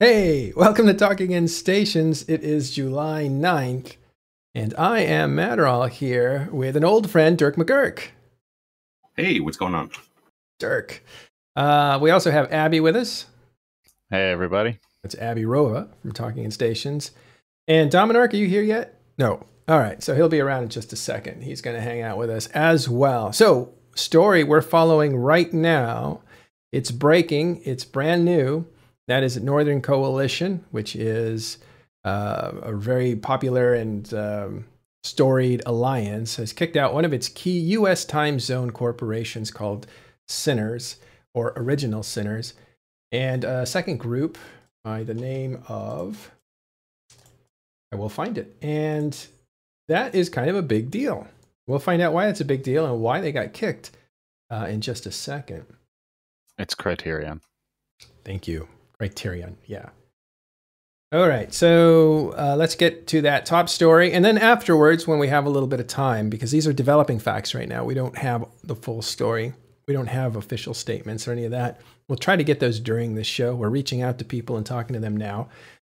Hey, welcome to Talking in Stations. It is July 9th, and I am Matterall here with an old friend, Dirk MacGirk. Hey, what's going on? Dirk. Uh, we also have Abby with us. Hey, everybody. It's Abby Rova from Talking in Stations. And Dominic, are you here yet? No. All right, so he'll be around in just a second. He's going to hang out with us as well. So, story we're following right now. It's breaking, it's brand new. That is Northern Coalition, which is uh, a very popular and um, storied alliance, has kicked out one of its key U.S. time zone corporations called Sinners or Original Sinners, and a second group by the name of. I will find it. And that is kind of a big deal. We'll find out why it's a big deal and why they got kicked uh, in just a second. It's Criterion. Thank you. Criterion, yeah. All right, so uh, let's get to that top story. And then afterwards, when we have a little bit of time, because these are developing facts right now, we don't have the full story. We don't have official statements or any of that. We'll try to get those during this show. We're reaching out to people and talking to them now.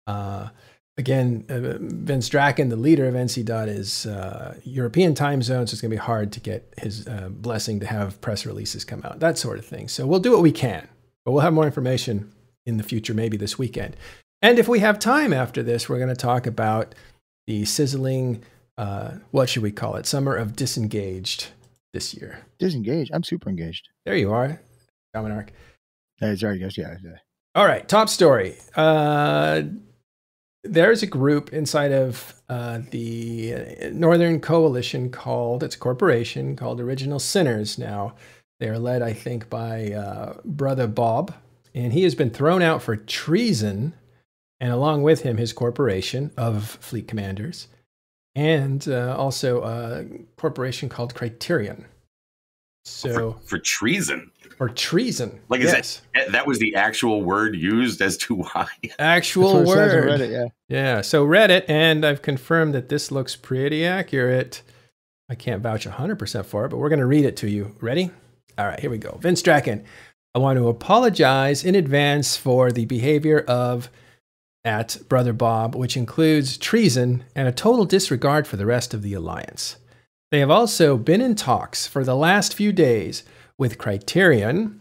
Uh, again, uh, Vince Draken, the leader of NC Dot, is uh, European time zone, so it's going to be hard to get his uh, blessing to have press releases come out, that sort of thing. So we'll do what we can, but we'll have more information in the future, maybe this weekend. And if we have time after this, we're going to talk about the sizzling, uh, what should we call it? Summer of Disengaged this year. Disengaged? I'm super engaged. There you are, Dominic. Hey, sorry, guys. Yeah, yeah. All right, top story. Uh, there's a group inside of uh, the Northern Coalition called, it's a corporation called Original Sinners now. They are led, I think, by uh, Brother Bob, and he has been thrown out for treason, and along with him, his corporation of fleet commanders, and uh, also a corporation called Criterion. So for, for treason or treason, like is yes. that that was the actual word used as to why? Actual word, Reddit, yeah, yeah. So Reddit, and I've confirmed that this looks pretty accurate. I can't vouch 100% for it, but we're going to read it to you. Ready? All right, here we go. Vince Draken. I want to apologize in advance for the behavior of at Brother Bob, which includes treason and a total disregard for the rest of the alliance. They have also been in talks for the last few days with Criterion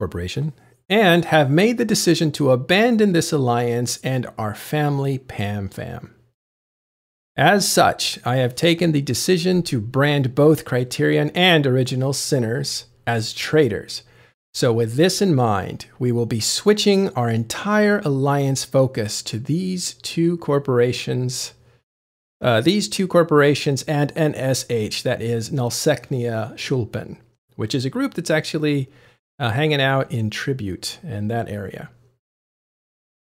Corporation and have made the decision to abandon this alliance and our family PanFam. As such, I have taken the decision to brand both Criterion and Original Sinners as traitors so, with this in mind, we will be switching our entire alliance focus to these two corporations. Uh, these two corporations and NSH, that is Nullsechnaya Sholupen, which is a group that's actually uh, hanging out in Tribute in that area.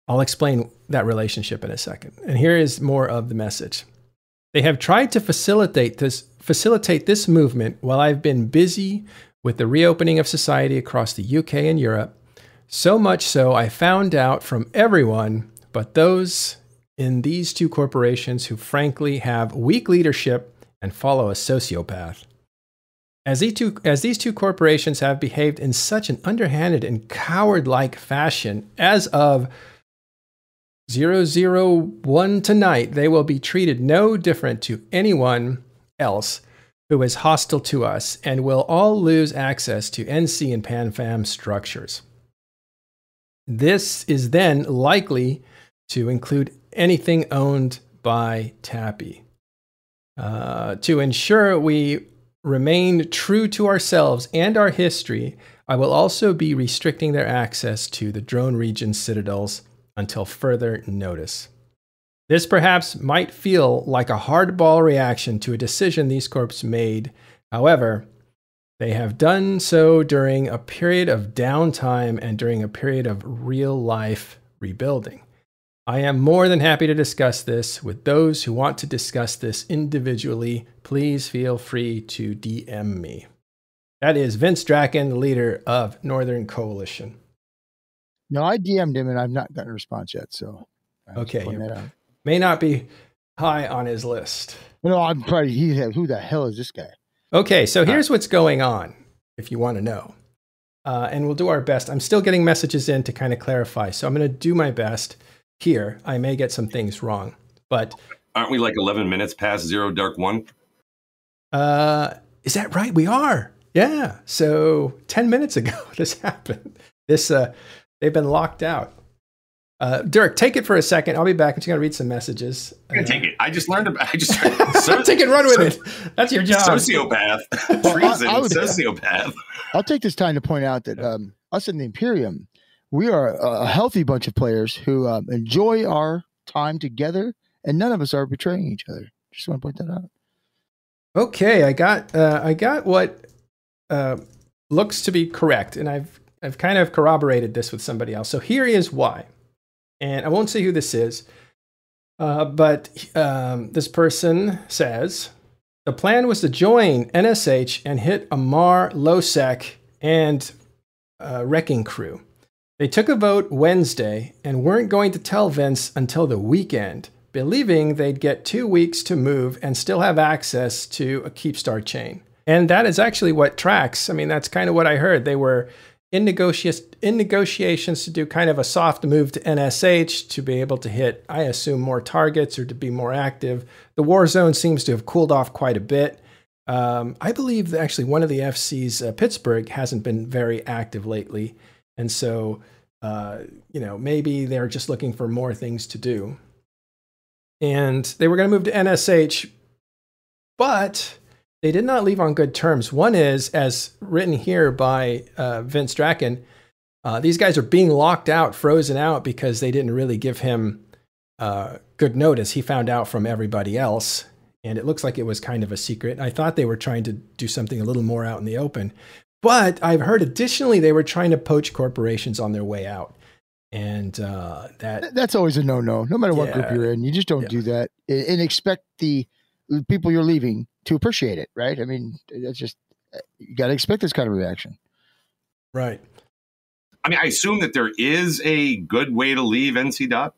I'll explain that relationship in a second. And here is more of the message. They have tried to facilitate this facilitate this movement while I've been busy with the reopening of society across the UK and Europe, so much so I found out from everyone but those in these two corporations who frankly have weak leadership and follow a sociopath. As these, two, as these two corporations have behaved in such an underhanded and coward like fashion, as of 001 tonight, they will be treated no different to anyone else who is hostile to us and will all lose access to NC and PanFam structures. This is then likely to include anything owned by TAPI. Uh, to ensure we remain true to ourselves and our history, I will also be restricting their access to the drone region citadels until further notice. This perhaps might feel like a hardball reaction to a decision these corps made. However, they have done so during a period of downtime and during a period of real life rebuilding. I am more than happy to discuss this with those who want to discuss this individually. Please feel free to DM me. That is Vince Draken, the leader of Northern Coalition. No, I DM'd him and I've not gotten a response yet. So, okay, may not be high on his list. No, I'm probably he. Who the hell is this guy? Okay, so here's what's going on. If you want to know, uh, and we'll do our best. I'm still getting messages in to kind of clarify, so I'm going to do my best here. I may get some things wrong, but aren't we like 11 minutes past zero dark one? Uh, is that right? We are. Yeah. So 10 minutes ago, this happened. This, uh, they've been locked out. Uh, Dirk, take it for a second. I'll be back. I'm just gonna read some messages. I can take it. I just learned about. I just so, take it. Run with so, it. That's your job. Sociopath, treason, I, I would, sociopath. I'll take this time to point out that um, us in the Imperium, we are a healthy bunch of players who um, enjoy our time together, and none of us are betraying each other. Just want to point that out. Okay, I got uh, I got what uh, looks to be correct, and I've I've kind of corroborated this with somebody else. So here is why and I won't say who this is, uh, but um, this person says the plan was to join NSH and hit Amarr Lowsec, and uh, Wrecking Crew. They took a vote Wednesday and weren't going to tell Vince until the weekend, believing they'd get two weeks to move and still have access to a Keepstar chain. And that is actually what tracks. I mean, that's kind of what I heard. They were in, negotia- in negotiations to do kind of a soft move to NSH to be able to hit, I assume, more targets or to be more active. The war zone seems to have cooled off quite a bit. Um, I believe that actually one of the FCs, uh, Pittsburgh, hasn't been very active lately. And so, uh, you know, maybe they're just looking for more things to do. And they were going to move to NSH, but they did not leave on good terms. One is, as written here by uh, Vince Draken, uh, these guys are being locked out, frozen out because they didn't really give him uh, good notice. He found out from everybody else, and it looks like it was kind of a secret. I thought they were trying to do something a little more out in the open. But I've heard additionally they were trying to poach corporations on their way out. And uh, that that's always a no no, no matter what yeah, group you're in. You just don't yeah. do that and expect the people you're leaving to appreciate it, right? I mean, that's just you got to expect this kind of reaction, right? I mean, I assume that there is a good way to leave NC dot.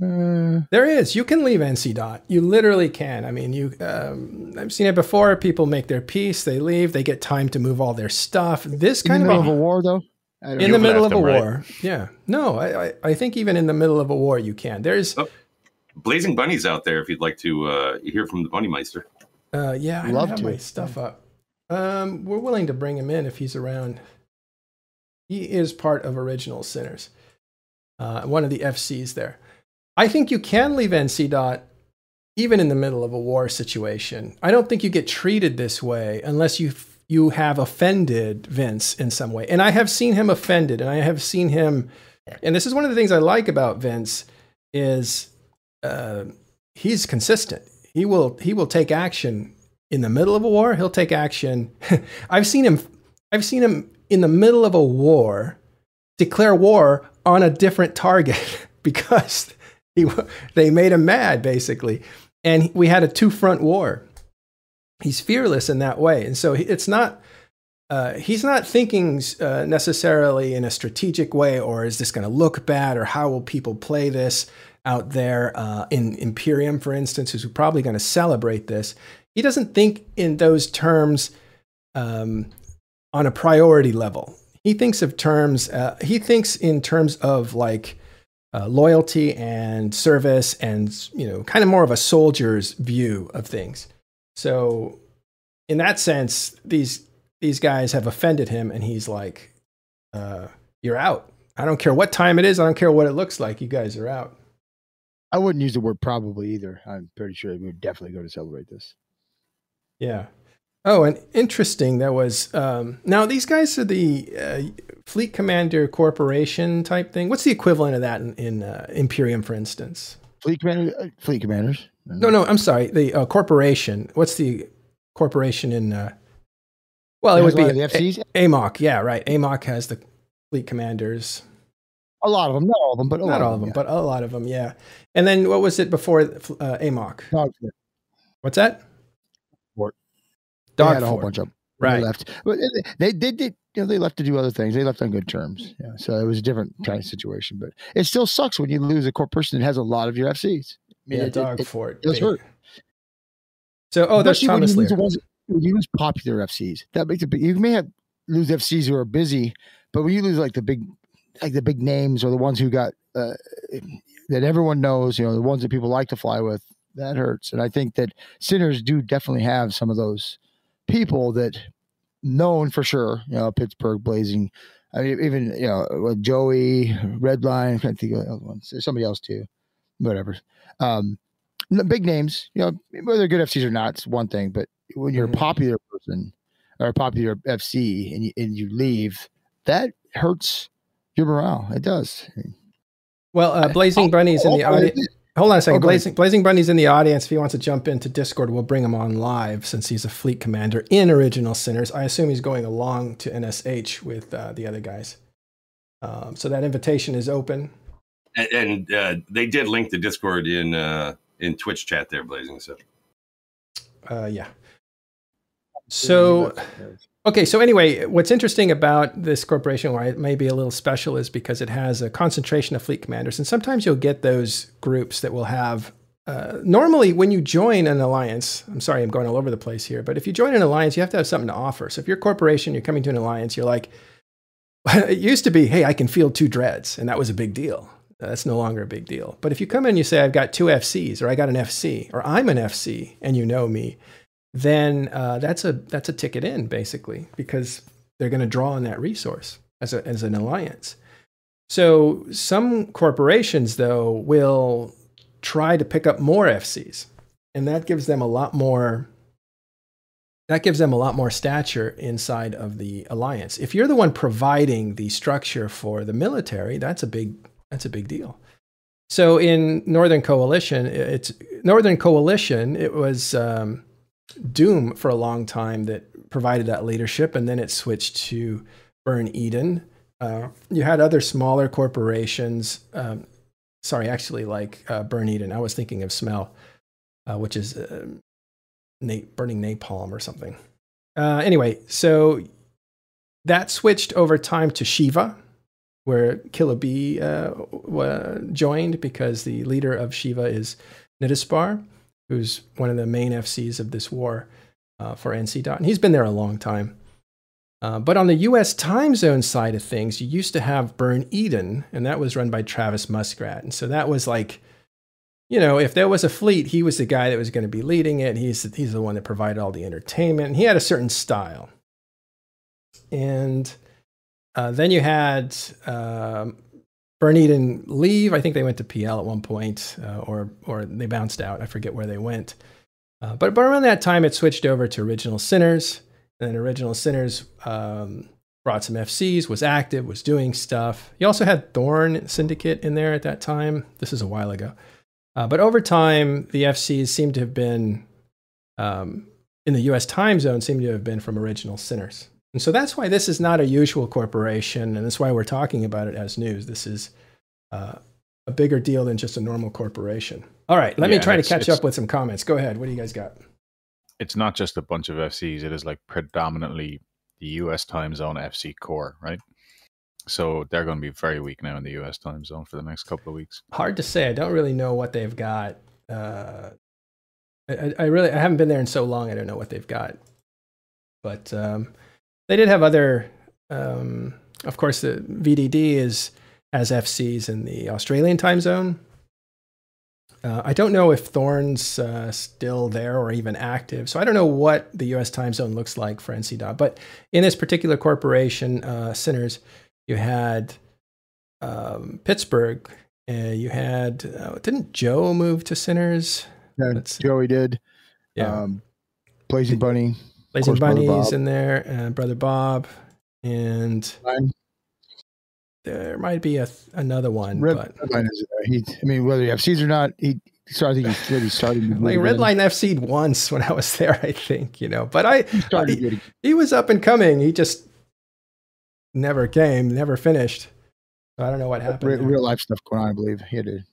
Uh, there is. You can leave NC dot. You literally can. I mean, you. Um, I've seen it before. People make their peace. They leave. They get time to move all their stuff. This kind of, a, of a war, though. In the middle of a right? war, yeah. No, I, I, I, think even in the middle of a war, you can. There's oh, Blazing bunnies out there. If you'd like to uh, hear from the Bunny Meister. Uh, yeah, I love have to. my stuff up. Um, we're willing to bring him in if he's around. He is part of Original Sinners, uh, one of the FCs there. I think you can leave NC dot even in the middle of a war situation. I don't think you get treated this way unless you you have offended Vince in some way. And I have seen him offended, and I have seen him. And this is one of the things I like about Vince is uh, he's consistent he will he will take action in the middle of a war. He'll take action. I've seen him. I've seen him in the middle of a war declare war on a different target because he, they made him mad basically, and we had a two front war. He's fearless in that way, and so it's not. Uh, he's not thinking uh, necessarily in a strategic way, or is this going to look bad, or how will people play this? Out there uh, in Imperium, for instance, who's probably going to celebrate this, he doesn't think in those terms um, on a priority level. He thinks of terms, uh, he thinks in terms of like uh, loyalty and service and, you know, kind of more of a soldier's view of things. So, in that sense, these these guys have offended him, and he's like, uh, "You're out. I don't care what time it is. I don't care what it looks like. You guys are out." I wouldn't use the word probably either. I'm pretty sure we would definitely go to celebrate this. Yeah. Oh, and interesting. That was um, now these guys are the uh, Fleet Commander Corporation type thing. What's the equivalent of that in, in uh, Imperium, for instance? Fleet Commander, uh, Fleet Commanders. No, no. I'm sorry. The uh, corporation. What's the corporation in? Uh, well, it would be the FCs. A- AMOC. Yeah, right. AMOC has the Fleet Commanders. A lot of them, not all of them, but not all of them, yeah. but a lot of them, yeah. And then what was it before uh, AMOC? Dogfort. What's that? Fort. Dog had a whole bunch of them. right. They left, but they, they did. You know, they left to do other things. They left on good terms. Yeah, so it was a different kind of situation. But it still sucks when you lose a core person that has a lot of your FCs. I mean, yeah, it, dog it, fort. It, it hurt. So, oh, there's Thomas Lear. Ones, you lose popular FCs. That makes it. You may have lose FCs who are busy, but when you lose like the big, like the big names or the ones who got uh, that everyone knows, you know, the ones that people like to fly with, that hurts. And I think that Sinners do definitely have some of those people that known for sure, you know, Pittsburgh Blazing. I mean, even you know, Joey, Redline. I can't think of the other ones. There's somebody else too. Whatever. Um, big names. You know, whether they're good FCs or not, it's one thing. But when you're mm-hmm. a popular person or a popular FC and you, and you leave, that hurts your morale. It does. Well, uh, Blazing Bunny's in the audience. Hold on a second. Oh, Blazing, Blazing Bunny's in the audience. If he wants to jump into Discord, we'll bring him on live since he's a fleet commander in Original Sinners. I assume he's going along to NSH with uh, the other guys. Um, so that invitation is open. And, and uh, they did link the Discord in uh, in Twitch chat there, Blazing. So, uh, yeah. So, okay. So anyway, what's interesting about this corporation, why it may be a little special, is because it has a concentration of fleet commanders, and sometimes you'll get those groups that will have. Uh, normally, when you join an alliance, I'm sorry, I'm going all over the place here, but if you join an alliance, you have to have something to offer. So if you're a corporation, you're coming to an alliance, you're like, it used to be, hey, I can field two dreads, and that was a big deal. That's no longer a big deal. But if you come in and you say, I've got two FCs, or I got an FC, or I'm an FC, and you know me, then uh, that's a that's a ticket in basically because they're going to draw on that resource as a, as an alliance. So some corporations though will try to pick up more FCs, and that gives them a lot more. That gives them a lot more stature inside of the alliance. If you're the one providing the structure for the military, that's a big that's a big deal. So in Northern Coalition, it's Northern Coalition. It was um, Doom for a long time that provided that leadership, and then it switched to Burn Eden. Uh, you had other smaller corporations. Um, sorry, actually, like uh, Burn Eden. I was thinking of Smell, uh, which is uh, na- burning napalm or something. Uh, anyway, so that switched over time to Shiva, where Killa B uh, joined because the leader of Shiva is Nidaspar who's one of the main FCs of this war uh, for NC Dot. And he's been there a long time. Uh, but on the US time zone side of things, you used to have Burn Eden, and that was run by Travis Muskrat. And so that was like, you know, if there was a fleet, he was the guy that was going to be leading it. He's, he's the one that provided all the entertainment. And he had a certain style. And uh, then you had um, Burn Eden leave. I think they went to PL at one point, uh, or or they bounced out. I forget where they went. Uh, but but around that time, it switched over to Original Sinners, and then Original Sinners um, brought some FCs, was active, was doing stuff. You also had Thorn Syndicate in there at that time. This is a while ago. Uh, but over time, the FCs seem to have been um, in the U.S. time zone, seem to have been from Original Sinners. And so that's why this is not a usual corporation, and that's why we're talking about it as news. This is uh, a bigger deal than just a normal corporation. All right, let yeah, me try to catch up with some comments. Go ahead. What do you guys got? It's not just a bunch of FCs. It is like predominantly the U.S. time zone FC core, right? So they're going to be very weak now in the U.S. time zone for the next couple of weeks. Hard to say. I don't really know what they've got. Uh, I, I, really I haven't been there in so long. I don't know what they've got. But um, they did have other, um, of course, the VDD is as FCs in the Australian time zone. Uh, I don't know if Thorn's uh, still there or even active, so I don't know what the U.S. time zone looks like for NC Dot. But in this particular corporation, uh, Sinners, you had um, Pittsburgh. Uh, you had uh, didn't Joe move to Sinners? Yeah, Joey did. Yeah, um, Blazing Bunny. Blazing Bunnies in there, and Brother Bob, and there might be a another one. Red, but Redline is there. He, I mean, whether he FCs or not, he. started. He's really starting. like Redline FC'd once when I was there, I think you know. But I, he, he, he was up and coming. He just never came, never finished. So I don't know what happened. Real, real, life stuff going on, I believe. He had a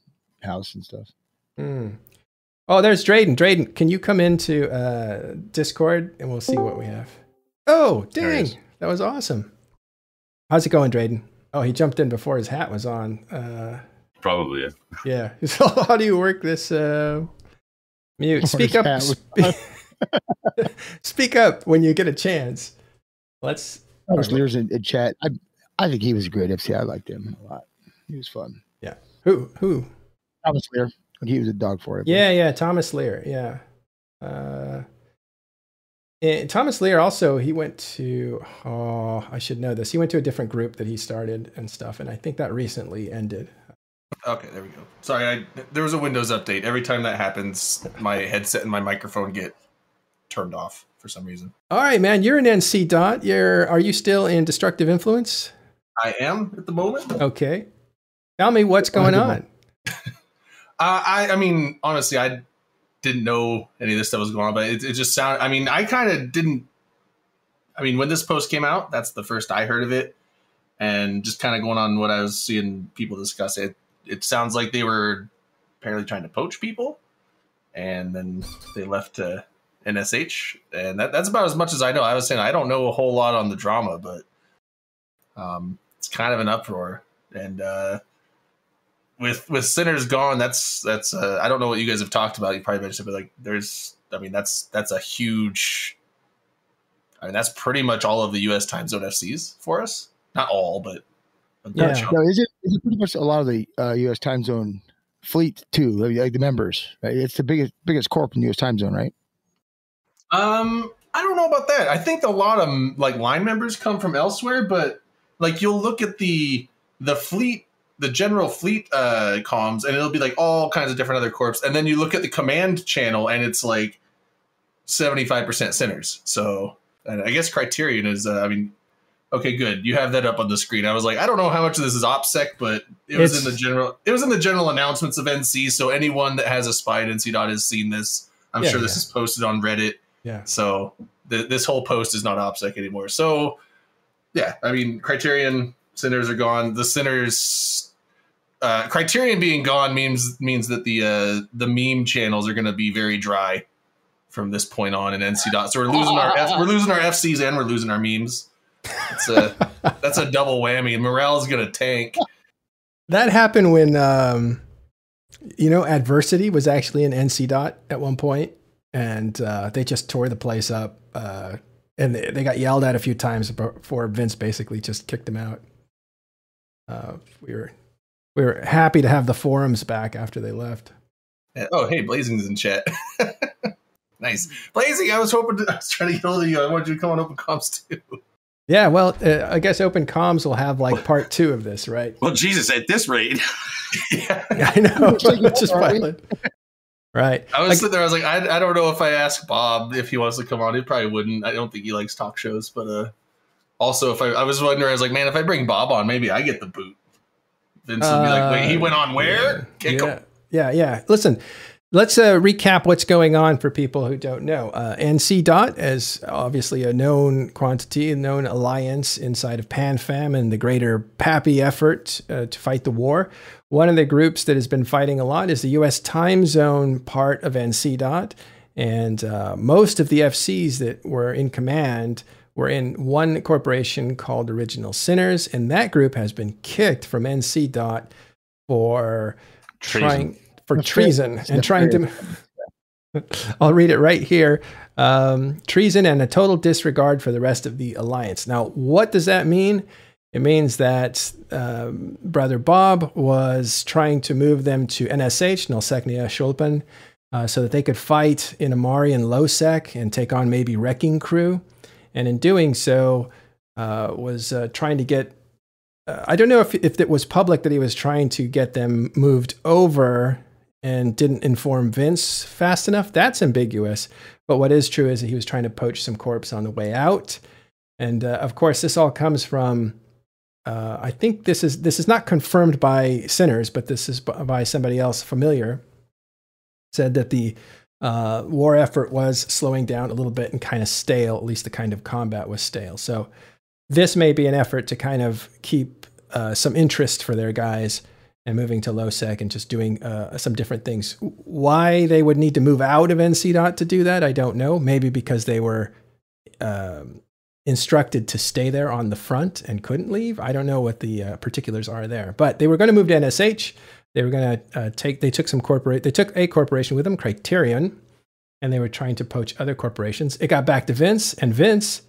house and stuff. Hmm. Oh, there's Drayden. Drayden, can you come into uh, Discord and we'll see what we have? Oh, dang. That was awesome. How's it going, Drayden? Oh, he jumped in before his hat was on. Uh, Probably, yeah. Yeah. So, how do you work this uh, mute? Speak up. Speak, speak up when you get a chance. Let's Was Lear's in, in, chat. I I think he was a great FC. I liked him a lot. He was fun. Yeah. Who who? Thomas Lear. When he was a dog for it. Yeah, yeah. Thomas Lear. Yeah. Uh, and Thomas Lear also he went to oh I should know this. He went to a different group that he started and stuff, and I think that recently ended. Okay, there we go. Sorry, I, there was a Windows update. Every time that happens, my headset and my microphone get turned off for some reason. All right, man. You're an NC dot. You're are you still in destructive influence? I am at the moment. Okay. Tell me what's going on. I I mean honestly, I didn't know any of this stuff was going on, but it, it just sounded. I mean, I kind of didn't. I mean, when this post came out, that's the first I heard of it, and just kind of going on what I was seeing people discuss it. It sounds like they were apparently trying to poach people, and then they left to NSH, and that, that's about as much as I know. I was saying I don't know a whole lot on the drama, but um, it's kind of an uproar, and uh, with with sinners gone, that's that's uh, I don't know what you guys have talked about. You probably mentioned, it, but like there's, I mean, that's that's a huge. I mean, that's pretty much all of the U.S. time zone FCs for us. Not all, but yeah. No, is it is it pretty much a lot of the uh, U.S. time zone fleet too, like the members? Right? It's the biggest biggest corp in the U.S. time zone, right? Um, I don't know about that. I think a lot of like line members come from elsewhere, but like you'll look at the the fleet the general fleet uh, comms, and it'll be like all kinds of different other corps. And then you look at the command channel, and it's like seventy five percent sinners. So, and I guess Criterion is. Uh, I mean, okay, good. You have that up on the screen. I was like, I don't know how much of this is OPSEC, but it was it's, in the general. It was in the general announcements of NC. So anyone that has a spy at NC dot has seen this. I'm yeah, sure this yeah. is posted on Reddit. Yeah. So th- this whole post is not OPSEC anymore. So yeah, I mean, Criterion sinners are gone. The sinners uh, Criterion being gone means means that the uh, the meme channels are going to be very dry from this point on in NC dot. So we're losing our F- we're losing our FCs and we're losing our memes. It's a that's a double whammy, morale is going to tank. That happened when um, you know adversity was actually in NC dot at one point, and uh, they just tore the place up. Uh, and they, they got yelled at a few times before Vince basically just kicked them out. Uh, we were we were happy to have the forums back after they left. Oh, hey, Blazing's in chat. nice, Blazing. I was hoping to, I was trying to get hold of you. I wanted you to come on Open Comms too. Yeah, well, uh, I guess Open Comms will have like part two of this, right? Well, Jesus, at this rate, yeah. I know. Let's just pilot. Right. I was like, sitting there. I was like, I, I don't know if I ask Bob if he wants to come on. He probably wouldn't. I don't think he likes talk shows. But uh, also, if I, I was wondering, I was like, man, if I bring Bob on, maybe I get the boot. Vince would be like, wait, he went on where? Yeah, yeah, yeah, yeah. Listen, let's uh, recap what's going on for people who don't know. Uh, NC Dot is obviously a known quantity, a known alliance inside of PanFam and the greater PAPI effort uh, to fight the war. One of the groups that has been fighting a lot is the U.S. time zone part of NC Dot. And uh, most of the FCs that were in command were in one corporation called Original Sinners, and that group has been kicked from NC Dot for treason. trying for That's treason and trying to. I'll read it right here. Um, treason and a total disregard for the rest of the alliance. Now, what does that mean? It means that um, Brother Bob was trying to move them to NSH, Nullsechnaya Sholupen, uh, so that they could fight in Amari and Lowsec and take on maybe Wrecking Crew and in doing so, uh, was uh, trying to get. Uh, I don't know if if it was public that he was trying to get them moved over and didn't inform Vince fast enough. That's ambiguous. But what is true is that he was trying to poach some corpse on the way out, and uh, of course, this all comes from. Uh, I think this is this is not confirmed by sinners, but this is by somebody else familiar. Said that the uh, war effort was slowing down a little bit and kind of stale. At least the kind of combat was stale. So this may be an effort to kind of keep uh, some interest for their guys and moving to low sec and just doing uh, some different things. Why they would need to move out of NC dot to do that, I don't know. Maybe because they were um, instructed to stay there on the front and couldn't leave. I don't know what the uh, particulars are there, but they were going to move to NSH. They were going to uh, take. They took some corporate. They took a corporation with them, Criterion, and they were trying to poach other corporations. It got back to Vince, and Vince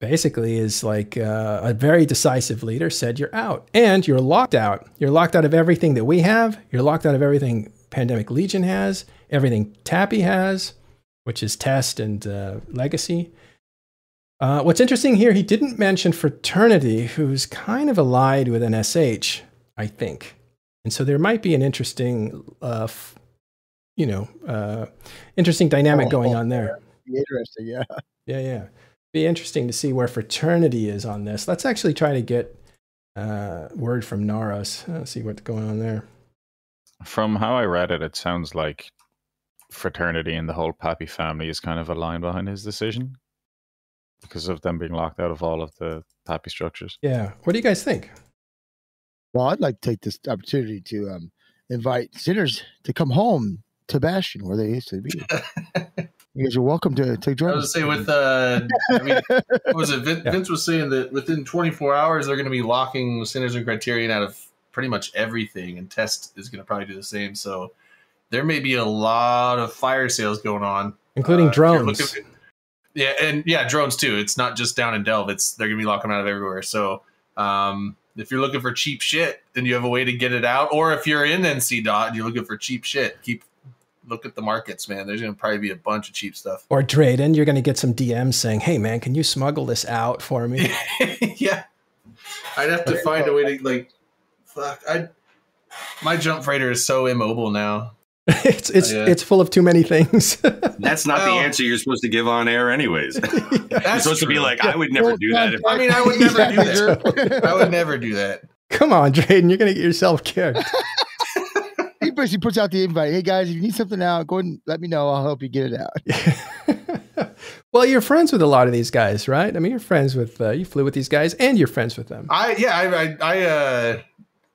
basically is like uh, a very decisive leader said you're out and you're locked out you're locked out of everything that we have you're locked out of everything pandemic legion has everything tappy has which is test and uh, legacy uh, what's interesting here he didn't mention fraternity who's kind of allied with NSH, i think and so there might be an interesting uh, f- you know uh, interesting dynamic oh, going on there interesting yeah yeah yeah be interesting to see where fraternity is on this. Let's actually try to get uh, word from Naros. Let's see what's going on there. From how I read it, it sounds like fraternity and the whole PAPI family is kind of aligned behind his decision because of them being locked out of all of the PAPI structures. Yeah. What do you guys think? Well, I'd like to take this opportunity to um, invite sinners to come home to Bastion, where they used to be. You guys are welcome to take join. I was say with uh, I mean, what was it? Vince, yeah. Vince was saying that within 24 hours they're going to be locking Sinners and Criterion out of pretty much everything, and Test is going to probably do the same. So there may be a lot of fire sales going on, including uh, drones. yeah, and yeah, drones too. It's not just down in Delve; it's they're going to be locking out of everywhere. So um, if you're looking for cheap shit, then you have a way to get it out. Or if you're in NC dot and you're looking for cheap shit, keep look at the markets, man. There's going to probably be a bunch of cheap stuff. Or Drayden, you're going to get some DMs saying, "Hey, man, can you smuggle this out for me?" yeah, I'd have to find a way to like. Fuck, I. My jump freighter is so immobile now. it's it's uh, it's full of too many things. That's not well, the answer you're supposed to give on air, anyways. you're supposed true. to be like, I would never do that. If I mean, I would never do that. I would never do that. Come on, Drayden, you're gonna get yourself kicked he basically puts out the invite. Hey guys, if you need something out, go ahead and let me know. I'll help you get it out. well, you're friends with a lot of these guys, right? I mean, you're friends with uh, you flew with these guys, and you're friends with them. I yeah, I I, I uh,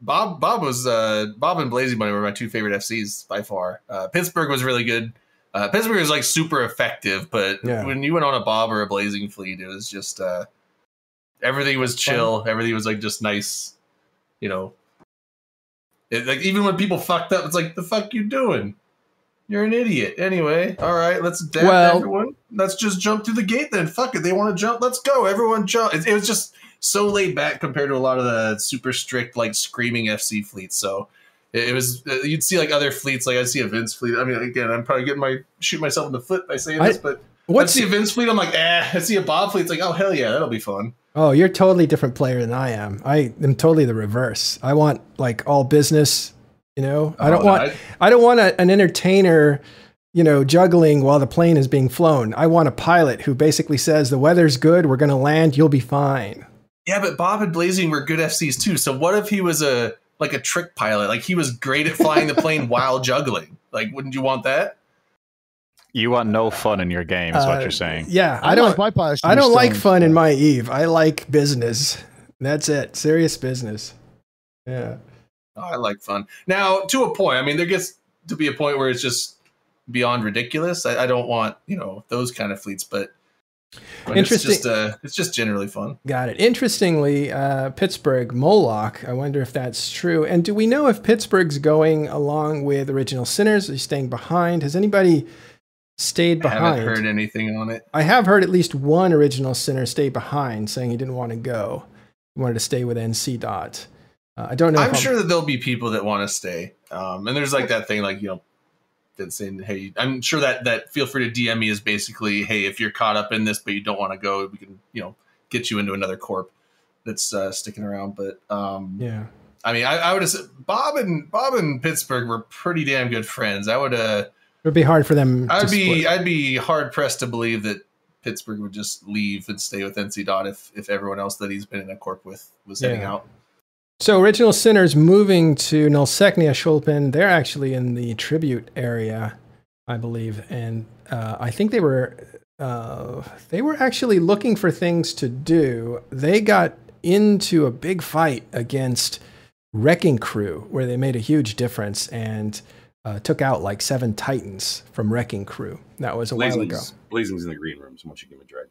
Bob Bob was uh, Bob and Blazing Bunny were my two favorite FCs by far. Uh, Pittsburgh was really good. Uh, Pittsburgh was like super effective, but yeah. when you went on a Bob or a Blazing fleet, it was just uh, everything was chill. Everything was like just nice, you know, it, like even when people fucked up, it's like the fuck you doing? You're an idiot. Anyway, all right, let's well, everyone. Let's just jump through the gate then. Fuck it. They want to jump. Let's go. Everyone jump. It, it, was just so laid back compared to a lot of the super strict, like screaming FC fleets. So it, it was, uh, you'd see like other fleets, like I'd see a Vince fleet. I mean, again, I'm probably getting my, shoot myself in the foot by saying I, this, but What's I see a Vince fleet? I'm like, eh. I see a Bob fleet. It's like, oh hell yeah, that'll be fun. Oh, you're totally different player than I am. I am totally the reverse. I want like all business. You know, I don't oh, want I, I don't want a, an entertainer. You know, juggling while the plane is being flown. I want a pilot who basically says the weather's good. We're going to land. You'll be fine. Yeah, but Bob and Blazing were good FCs too. So what if he was a like a trick pilot? Like he was great at flying the plane while juggling. Like, wouldn't you want that? You want no fun in your game, is uh, what you're saying. Yeah, I, I don't. Like my I don't like fun in my Eve. I like business. That's it. Serious business. Yeah. Oh, I like fun. Now, to a point. I mean, there gets to be a point where it's just beyond ridiculous. I, I don't want you know those kind of fleets, but Interesting. It's just, uh, it's just generally fun. Got it. Interestingly, uh, Pittsburgh Moloch. I wonder if that's true. And do we know if Pittsburgh's going along with Original Sinners? Is he staying behind? Has anybody stayed behind. I haven't heard anything on it. I have heard at least one original sinner stay behind, saying he didn't want to go. He wanted to stay with NC Dot. Uh, I don't know. I'm sure that there'll be people that want to stay. Um, and there's like that thing, like you know, that's saying, "Hey, I'm sure that that feel free to DM me is basically, hey, if you're caught up in this but you don't want to go, we can you know get you into another corp that's uh, sticking around." But um, yeah. I mean, I, I would have said Bob and Bob and Pittsburgh were pretty damn good friends. I would uh it would be hard for them. I'd be split. I'd be hard pressed to believe that Pittsburgh would just leave and stay with NC Dot if if everyone else that he's been in a corp with was yeah. heading out. So original sinners moving to Nullsechnaya Sholupen, they're actually in the tribute area, I believe, and uh, I think they were uh, they were actually looking for things to do. They got into a big fight against Wrecking Crew, where they made a huge difference and uh, took out like seven Titans from Wrecking Crew. That was a Blazing's, while ago. Blazing's in the green room, so once you give him a drag.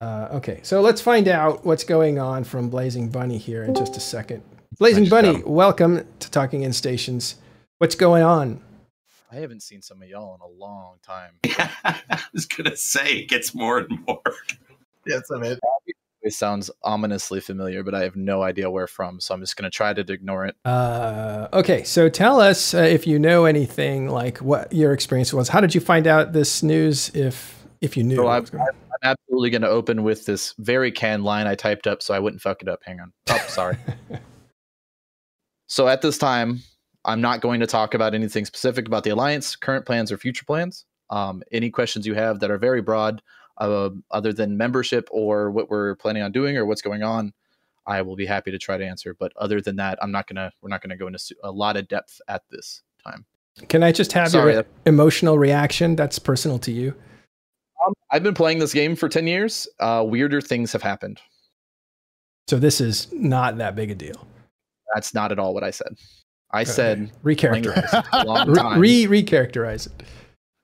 Uh, okay, so let's find out what's going on from Blazing Bunny here in just a second. Blazing Bunny, welcome to Talking In Stations. What's going on? I haven't seen some of y'all in a long time. I was gonna say it gets more and more. Yes, I'm it. sounds ominously familiar, but I have no idea where from. So I'm just going to try to ignore it. Uh, okay, so tell us uh, if you know anything, like what your experience was. How did you find out this news? If if you knew, so I'm, I'm, absolutely going to open with this very canned line I typed up, so I wouldn't fuck it up. Hang on. Oh, sorry. so at this time, I'm not going to talk about anything specific about the alliance, current plans, or future plans. Um, any questions you have that are very broad, uh, other than membership or what we're planning on doing or what's going on, I will be happy to try to answer. But other than that, I'm not gonna. We're not gonna go into a lot of depth at this time. Can I just have Sorry, your emotional reaction? That's personal to you. Um, I've been playing this game for ten years. Uh, weirder things have happened. So this is not that big a deal. That's not at all what I said. I said recharacterize. Re recharacterize it.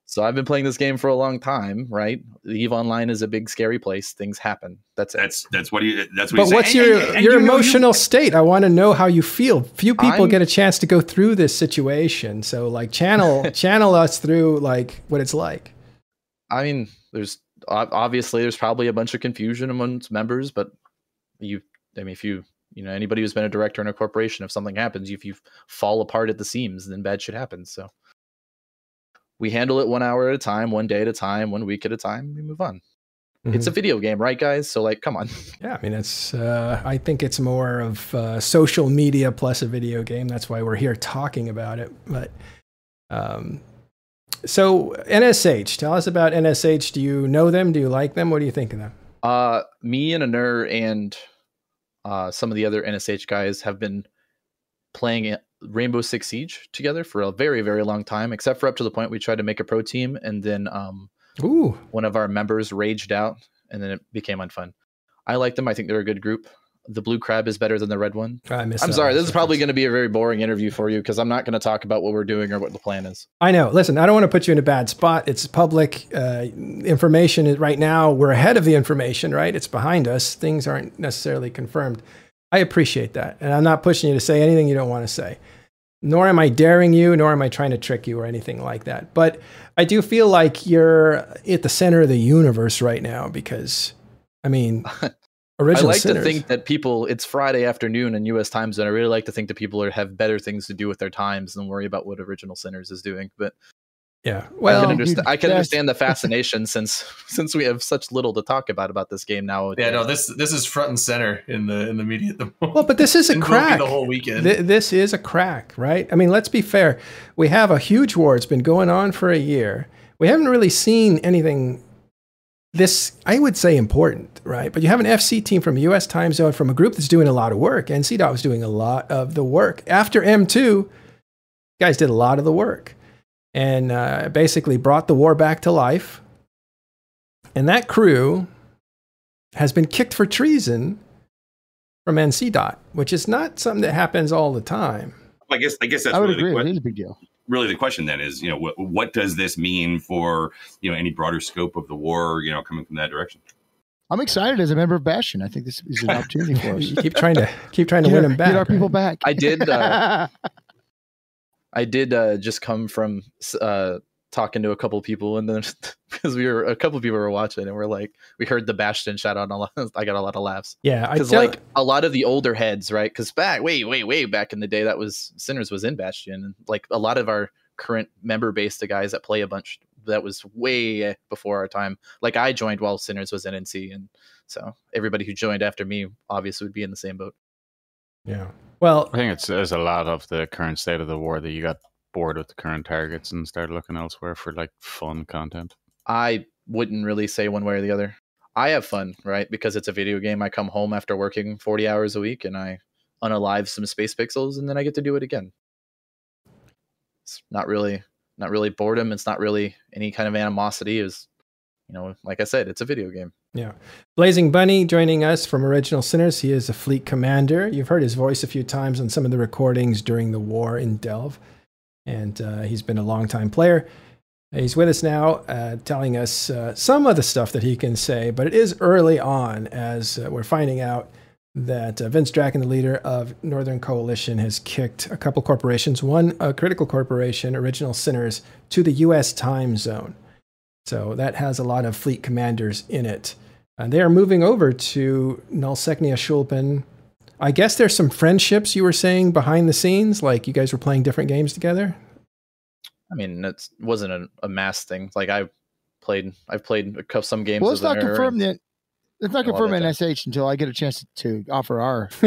So I've been playing this game for a long time, right? Eve Online is a big scary place. Things happen. That's it. That's that's what you. That's what. But what's your and, and, your you emotional state? I want to know how you feel. Few people I'm, get a chance to go through this situation, so like channel channel us through like what it's like. I mean, there's obviously there's probably a bunch of confusion amongst members, but you, I mean, if you you know anybody who's been a director in a corporation, if something happens, if you fall apart at the seams, then bad shit happens. So we handle it one hour at a time, one day at a time, one week at a time. We move on. Mm-hmm. It's a mm-hmm. video game, right, guys? So, like, come on. Yeah, I mean, it's. Uh, I think it's more of uh, social media plus a video game. That's why we're here talking about it. But, um, so NSH, tell us about NSH. Do you know them? Do you like them? What do you think of them? Uh, me and Anur and uh, some of the other NSH guys have been playing Rainbow Six Siege together for a very, very long time, except for up to the point we tried to make a pro team, and then um, Ooh. one of our members raged out, and then it became unfun. I like them. I think they're a good group. The blue crab is better than the red one. I am sorry. This is probably going to be a very boring interview for you because I'm not going to talk about what we're doing or what the plan is. I know. Listen, I don't want to put you in a bad spot. It's public uh, information right now. We're ahead of the information, right? It's behind us. Things aren't necessarily confirmed. I appreciate that. And I'm not pushing you to say anything you don't want to say. Nor am I daring you, nor am I trying to trick you or anything like that. But I do feel like you're at the center of the universe right now because, I mean, original I like sinners. to think that people, it's Friday afternoon in US time zone. I really like to think that people are, have better things to do with their times than worry about what original sinners is doing. But yeah, well, I can understand, I can understand the fascination since since we have such little to talk about about this game now. Yeah, no, this this is front and center in the in the media at the moment. Well, but this is a crack. The whole weekend. Th- this is a crack, right? I mean, let's be fair. We have a huge war. It's been going on for a year. We haven't really seen anything this I would say important, right? But you have an FC team from U.S. time zone from a group that's doing a lot of work. NCDOT was doing a lot of the work after M2. Guys did a lot of the work and uh, basically brought the war back to life. And that crew has been kicked for treason from NCDOT, which is not something that happens all the time. I guess I guess that's I would really agree. The, it is a big deal. Really, the question then is, you know, what, what does this mean for you know any broader scope of the war? You know, coming from that direction. I'm excited as a member of Bastion. I think this is an opportunity for us. keep trying to keep trying to get, win them back. Get our right? people back. I did. Uh, I did uh, just come from uh, talking to a couple people, and then because we were a couple people were watching, and we're like, we heard the Bastion shout out, and a lot, I got a lot of laughs. Yeah, because like a lot of the older heads, right? Because back, way, way, way back in the day, that was Sinners was in Bastion, and like a lot of our current member base, the guys that play a bunch, that was way eh, before our time. Like I joined while Sinners was in NC, and so everybody who joined after me obviously would be in the same boat. Yeah. Well, I think it's there's a lot of the current state of the war that you got bored with the current targets and started looking elsewhere for like fun content. I wouldn't really say one way or the other. I have fun, right? Because it's a video game. I come home after working 40 hours a week and I unalive some space pixels and then I get to do it again. It's not really not really boredom. It's not really any kind of animosity. Is you know, like I said, it's a video game. Yeah. Blazing Bunny joining us from Original Sinners. He is a fleet commander. You've heard his voice a few times on some of the recordings during the war in Delve. And uh, he's been a longtime player. He's with us now, uh, telling us uh, some of the stuff that he can say, but it is early on as uh, we're finding out that uh, Vince Draken, the leader of Northern Coalition, has kicked a couple corporations, one a critical corporation, Original Sinners, to the U.S. time zone. So that has a lot of fleet commanders in it. And they are moving over to Nullsechnaya Sholupen. I guess there's some friendships you were saying behind the scenes, like you guys were playing different games together. I mean, it wasn't a, a mass thing. Like I played, I've played some games. Well, let's not confirm that. Let's not confirm NSH until I get a chance to offer our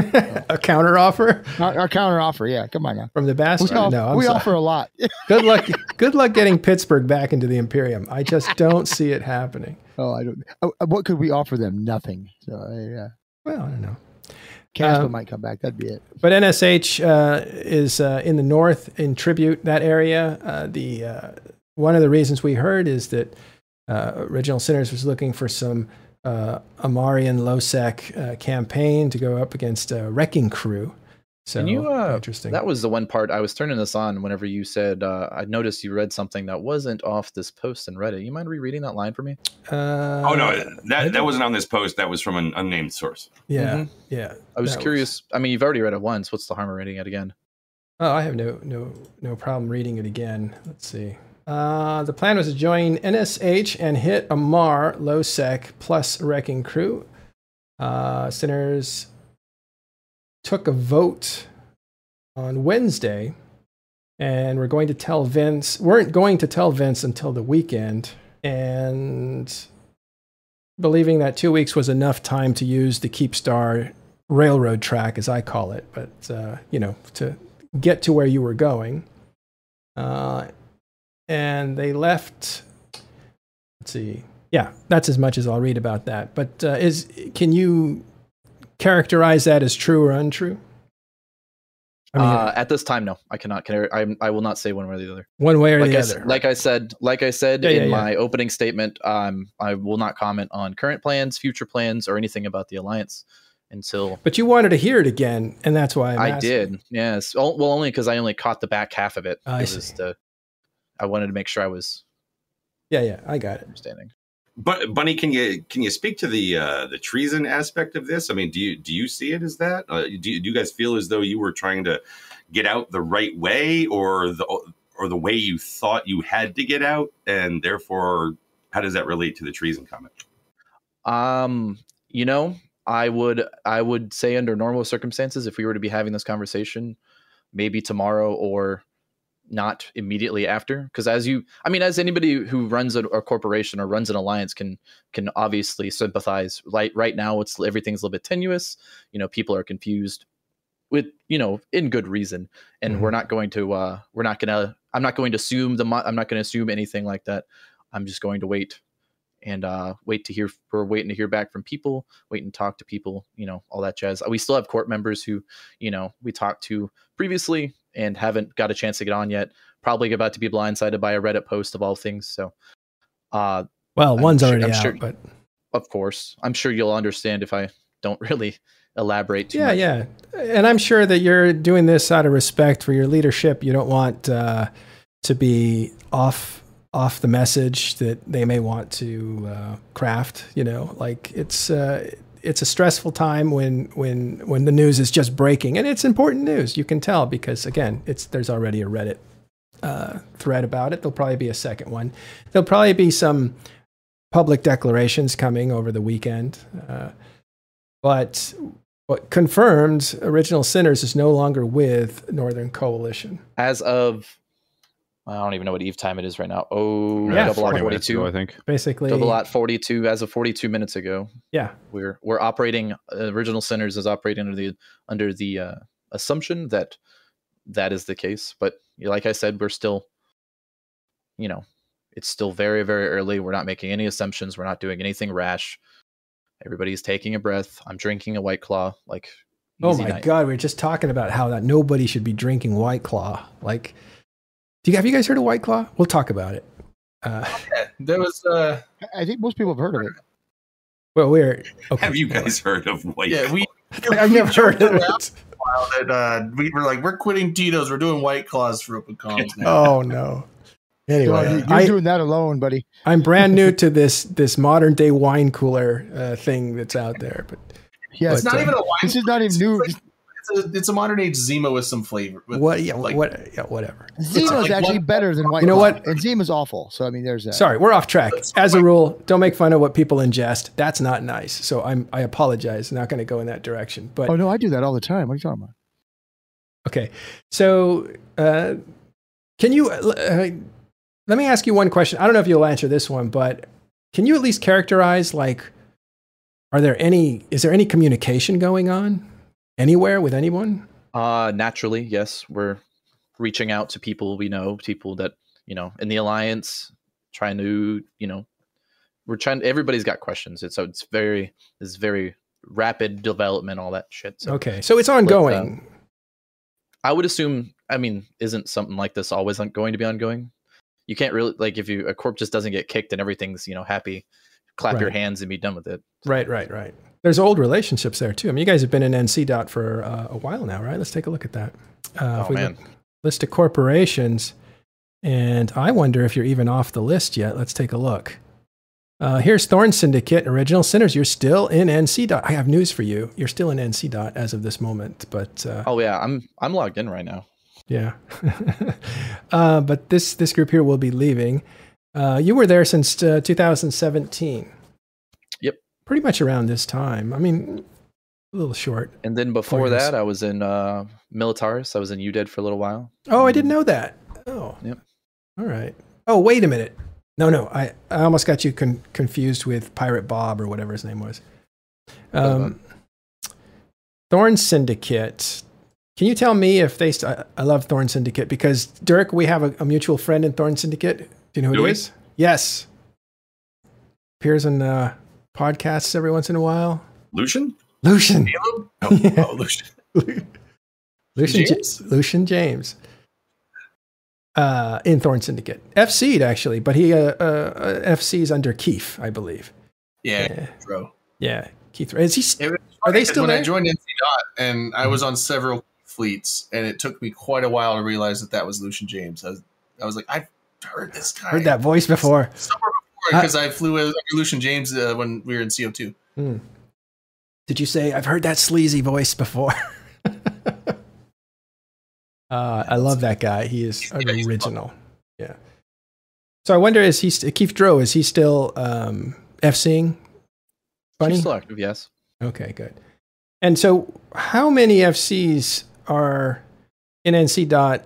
a counter offer. Our, our, counter offer, yeah. Come on now. From the bastard. We, no, we offer a lot. good luck. Good luck getting Pittsburgh back into the Imperium. I just don't see it happening. Oh, I don't. Uh, what could we offer them? Nothing. So yeah. Well, I don't know. Casper um, might come back. That'd be it. But NSH uh, is uh, in the north in Tribute that area. Uh, the uh, one of the reasons we heard is that uh, Original Sinners was looking for some uh, Amarrian Lowsec campaign to go up against a Wrecking Crew. So Can you, uh, interesting. That was the one part I was turning this on whenever you said uh, I noticed you read something that wasn't off this post in Reddit. You mind rereading that line for me? Uh, oh no, that that wasn't on this post. That was from an unnamed source. Yeah, mm-hmm. yeah. I was curious. Was... I mean, you've already read it once. What's the harm of reading it again? Oh, I have no no no problem reading it again. Let's see. Uh, the plan was to join NSH and hit Amarr low sec plus wrecking crew. Uh, sinners took a vote on Wednesday, and we're going to tell Vince, weren't going to tell Vince until the weekend, and believing that two weeks was enough time to use the Keepstar railroad track, as I call it, but, uh, you know, to get to where you were going. Uh, and they left, let's see, yeah, that's as much as I'll read about that. But uh, is can you characterize that as true or untrue? I mean, uh, at this time, no, I cannot. Can I, I, I, will not say one way or the other. One way or like the I, other. Like I said, like I said yeah, in yeah, my opening statement, um, I will not comment on current plans, future plans, or anything about the alliance until. But you wanted to hear it again, and that's why I'm i did. Yes. Well, only because I only caught the back half of it. I see. The, I wanted to make sure I was. Yeah, yeah, I got it. Understanding. But Bunny, can you can you speak to the uh, the treason aspect of this? I mean, do you do you see it as that? Uh, do, you, do you guys feel as though you were trying to get out the right way, or the or the way you thought you had to get out, and therefore, how does that relate to the treason comment? Um, you know, I would I would say under normal circumstances, if we were to be having this conversation, maybe tomorrow or not immediately after? Because as you i mean as anybody who runs a, a, corporation or runs an alliance can can obviously sympathize. Right right now it's everything's a little bit tenuous. You know people are confused with you know in good reason. And mm-hmm. we're not going to uh we're not gonna i'm not going to assume the i'm not going to assume anything like that. I'm just going to wait and uh, wait to hear we're waiting to hear back from people waiting to talk to people you know all that jazz. We still have court members who you know we talked to previously and haven't got a chance to get on yet. Probably about to be blindsided by a Reddit post of all things. So, uh, well, I'm one's sure, already I'm out, sure, but of course, I'm sure you'll understand if I don't really elaborate. yeah, much. yeah, yeah. and I'm sure that you're doing this out of respect for your leadership. You don't want uh, to be off off the message that they may want to uh, craft. You know, like it's uh, it's a stressful time when when when the news is just breaking, and it's important news. You can tell because again, it's there's already a Reddit uh, thread about it. There'll probably be a second one. There'll probably be some public declarations coming over the weekend, uh, but what confirmed Original Sinners is no longer with Northern Coalition as of I don't even know what Eve time it is right now. Oh, yeah, double lot forty two. I think basically double lot forty two as of forty two minutes ago. Yeah, we're we're operating. Uh, Original Sinners is operating under the under the uh, assumption that that is the case. But like I said, we're still, you know, it's still very very early. We're not making any assumptions. We're not doing anything rash. Everybody's taking a breath. I'm drinking a White Claw. Like, oh my night. god, we are just talking about how that nobody should be drinking White Claw. Like do you, have you guys heard of White Claw? We'll talk about it. Uh, yeah, there was. Uh, I think most people have heard of it. Well, we're. Okay. Have you guys heard of White? Yeah, Claw? we. I've never heard of it. That, uh, we were like, we're quitting Tito's. We're doing White Claws for open comms now. oh no. Anyway, you're I, doing that alone, buddy. I'm brand new to this this modern day wine cooler uh, thing that's out there, but yeah, it's not uh, even a wine. This is not even new. Like, it's a it's a modern age Zima with some flavor. With, what? Yeah, like, what? Yeah, whatever. Zima is like actually one, better than White. You know what? And Zima is awful. So I mean, there's that. Sorry, we're off track. As a rule, don't make fun of what people ingest. That's not nice. So I'm I apologize. Not going to go in that direction. But oh no, I do that all the time. What are you talking about? Okay, so uh, can you? Uh, let me ask you one question. I don't know if you'll answer this one, but can you at least characterize like are there any is there any communication going on anywhere with anyone? Uh naturally, yes. We're reaching out to people we know, people that, you know, in the alliance trying to, you know, we're trying everybody's got questions. It's so it's very it's very rapid development all that shit. So, okay. So it's ongoing. But, uh, I would assume I mean, isn't something like this always going to be ongoing? You can't really like if you a corp just doesn't get kicked and everything's, you know, happy clap right. your hands and be done with it. Right, right, right. There's old relationships there too. I mean, you guys have been in NC dot for uh, a while now, right? Let's take a look at that. Uh, oh man, list of corporations, and I wonder if you're even off the list yet. Let's take a look. Uh, here's Thorn Syndicate, Original Sinners. You're still in NC dot. I have news for you. You're still in NC dot as of this moment, but uh, oh yeah, I'm I'm logged in right now. Yeah, uh, but this this group here will be leaving. Uh, you were there since uh, 2017. Yep. Pretty much around this time. I mean, a little short. And then before that, I was in uh, Militaris. I was in UDED for a little while. Oh, I didn't know that. Oh. Yep. All right. Oh, wait a minute. No, no. I, I almost got you con- confused with Pirate Bob or whatever his name was. Um, Thorn Syndicate. Can you tell me if they? St- I love Thorn Syndicate because Dirk, we have a, a mutual friend in Thorn Syndicate do you know who Do it is? Yes. Appears in uh, podcasts every once in a while. Lucian? Lucian. Oh, yeah. oh Lucian. Lucian James. J- Lucian James. Uh, in Thorn Syndicate. FC'd actually, but he uh, uh, FC's under Keith, I believe. Yeah, yeah. Bro. Yeah, Keith. Is he? Are they still when there? I joined NC Dot, and I was on several fleets, and it took me quite a while to realize that that was Lucian James. I was, I was like, I heard this guy. Heard that voice before. Somewhere before, because I flew with Lucian James uh, when we were in CO2. Hmm. Did you say, I've heard that sleazy voice before? uh, I love that guy. He is yeah, original. Yeah. So I wonder, is he st- Keith Dro? Is he still um, FCing? Bunny? He's still active, yes. Okay, good. And so, how many FCs are in NC dot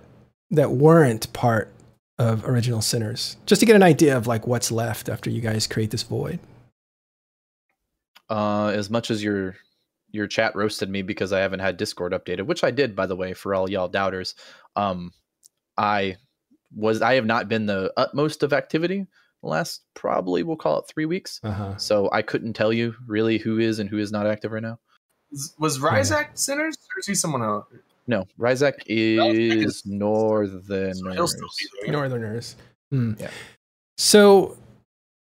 that weren't part of original sinners just to get an idea of like what's left after you guys create this void uh as much as your your chat roasted me because i haven't had discord updated which i did by the way for all y'all doubters um i was i have not been the utmost of activity last probably we'll call it three weeks uh-huh. so i couldn't tell you really who is and who is not active right now was Ryzak yeah. sinners or is he someone else no, Ryzak is Northerners. Northerners. Hmm. Yeah. So,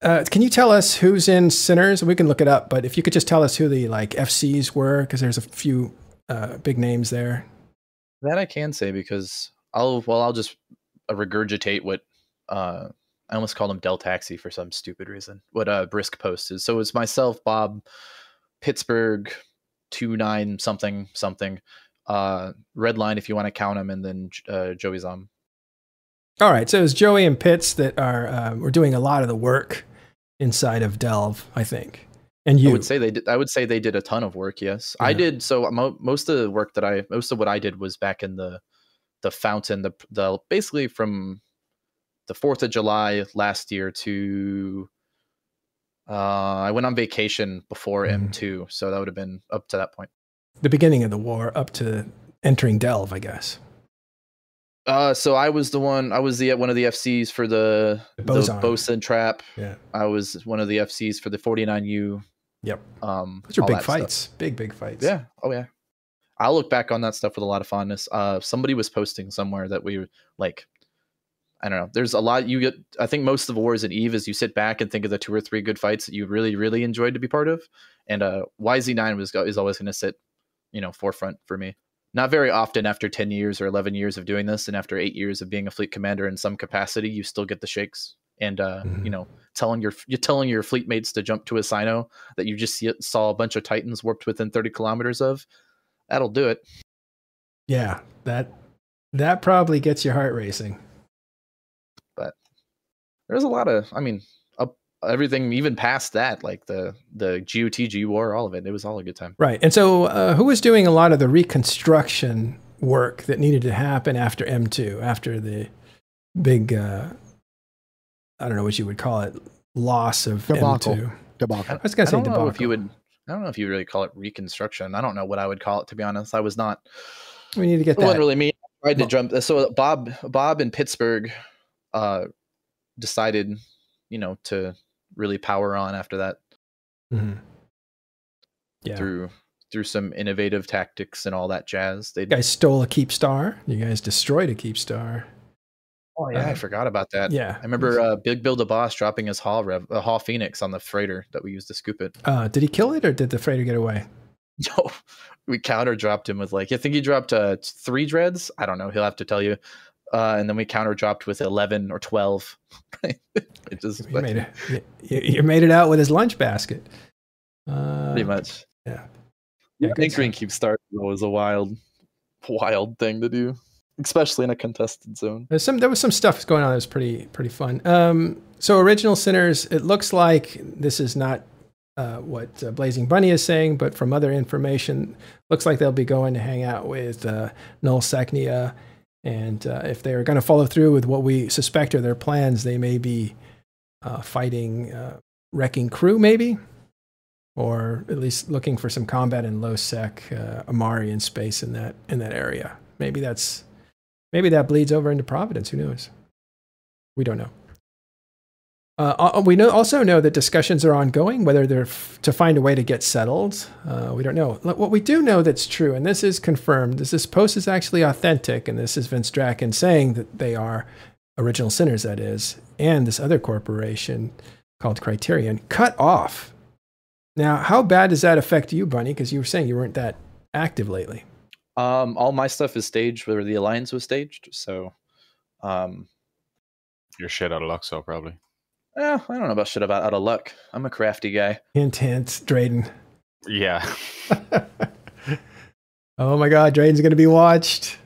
uh, can you tell us who's in Sinners? We can look it up, but if you could just tell us who the like FCs were, because there's a few uh, big names there. That I can say because I'll well I'll just regurgitate what uh, I almost called him Del Taxi for some stupid reason. What uh, Brisk posted. So it's myself, Bob, Pittsburgh, two nine something something uh, Redline if you want to count him, and then uh, Joey Zom. All right, so it's Joey and Pitts that are uh, we're doing a lot of the work inside of Delve, I think. And you I would say they did. I would say they did a ton of work. Yes, yeah. I did. So mo- most of the work that I, most of what I did was back in the, the fountain. The the basically from the Fourth of July last year to. Uh, I went on vacation before mm. M2, so that would have been up to that point the beginning of the war up to entering Delve, I guess. Uh, so I was the one. I was the one of the FCs for the the, the Bosun trap. Yeah, I was one of the FCs for the 49U. Yep. Um, those are big fights. Stuff. Big big fights. Yeah. Oh yeah. I'll look back on that stuff with a lot of fondness. Uh, somebody was posting somewhere that we like. I don't know. There's a lot you get. I think most of the wars at Eve is you sit back and think of the two or three good fights that you really really enjoyed to be part of, and uh, YZ9 was is always going to sit you know forefront for me not very often after 10 years or 11 years of doing this and after eight years of being a fleet commander in some capacity you still get the shakes and uh, mm-hmm. you know telling your you're telling your fleet mates to jump to a cyno that you just see, saw a bunch of titans warped within 30 kilometers of that'll do it Yeah, that that probably gets your heart racing. But there's a lot of, I mean, everything even past that, like the the GOTG war, all of it. It was all a good time. Right. And so, uh, who was doing a lot of the reconstruction work that needed to happen after M2, after the big, uh, I don't know what you would call it, loss of Debacle. M2. Debacle. I was going to say don't know debacle. if you would. I don't know if you really call it reconstruction. I don't know what I would call it to be honest. I was not. we need to get It wasn't that. really me. I tried to jump. So Bob, Bob in Pittsburgh, uh, decided, you know, to really power on after that Mhm. Yeah. through through some innovative tactics and all that jazz. They guys stole a Keepstar. You guys destroyed a Keepstar. Oh yeah, I forgot about that. Yeah. I remember uh, Big Bill DeBoss dropping his Hall Rev, uh, Hall Phoenix on the freighter that we used to scoop it. Uh, did he kill it or did the freighter get away? No, we counter dropped him with like I think he dropped uh, three dreads. I don't know. He'll have to tell you. Uh, and then we counter dropped with eleven or twelve. it just You made it. You, you made it out with his lunch basket. Uh, pretty much. yeah. Yeah, Anchoring keep starting was a wild, wild thing to do, especially in a contested zone. There's some there was some stuff going on that was pretty pretty fun. Um, so original sinners, it looks like this is not uh, what uh, Blazing Bunny is saying, but from other information, looks like they'll be going to hang out with uh, Nullsechnaya, and uh, if they're going to follow through with what we suspect are their plans, they may be uh, fighting uh, Wrecking Crew, maybe, or at least looking for some combat in low sec uh, Amarrian space in that in that area. Maybe that's maybe that bleeds over into Providence. Who knows? We don't know. Uh, uh, we know, also know that discussions are ongoing, whether they're f- to find a way to get settled. Uh, we don't know. What we do know that's true, and this is confirmed, is this post is actually authentic, and this is Vince Draken saying that they are original sinners, that is, and this other corporation called Criterion cut off. Now, how bad does that affect you, Bunny? Because you were saying you weren't that active lately. Um, all my stuff is staged where the alliance was staged. So, um, You're shit out of luck, so probably. Eh, I don't know about shit about out of luck. I'm a crafty guy. Hint, hint, Drayden. Yeah. oh my God, Drayden's going to be watched.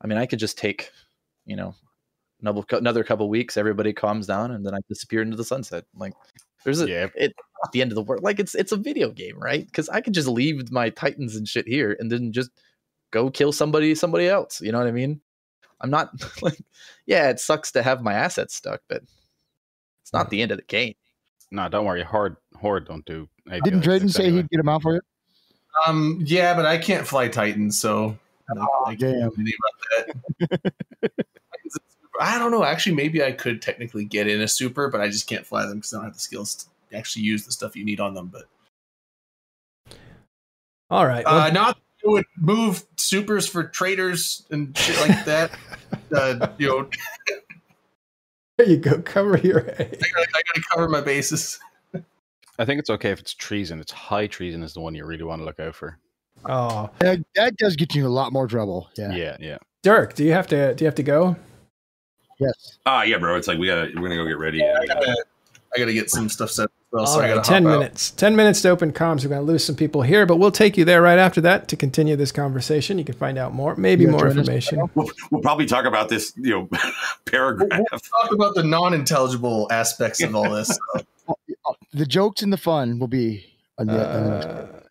I mean, I could just take, you know, another another couple weeks. Everybody calms down, and then I disappear into the sunset. Like, there's a Yeah. it not the end of the world. Like it's it's a video game, right? Because I could just leave my titans and shit here, and then just go kill somebody somebody else. You know what I mean? I'm not like, yeah, it sucks to have my assets stuck, but it's not the end of the game. No, don't worry. Horde, Horde don't do. Didn't API Drayden say anyway. he'd get him out for you? Um, yeah, but I can't fly Titans, so Oh, I can't damn. do anything about that. I don't know. Actually, maybe I could technically get in a super, but I just can't fly them because I don't have the skills to actually use the stuff you need on them. But All right. uh, not it would move supers for traders and shit like that. uh, you know, there you go. Cover your I gotta, I gotta cover my bases. I think it's okay if it's treason. It's high treason is the one you really want to look out for. Oh, That, that does get you in a lot more trouble. Yeah. Yeah, yeah. Dirk, do you have to? Do you have to go? Yes. Ah, yeah, bro. It's like we gotta we're gonna go get ready. I gotta, I gotta get some stuff set. As Well, All so I ten hop out. minutes. Ten minutes to open comms. We're going to lose some people here, but we'll take you there right after that to continue this conversation. You can find out more, maybe You more information. We'll, we'll probably talk about this, you know, We'll, paragraph. we'll talk about the non-intelligible aspects of all this. The jokes and the fun will be on the, on the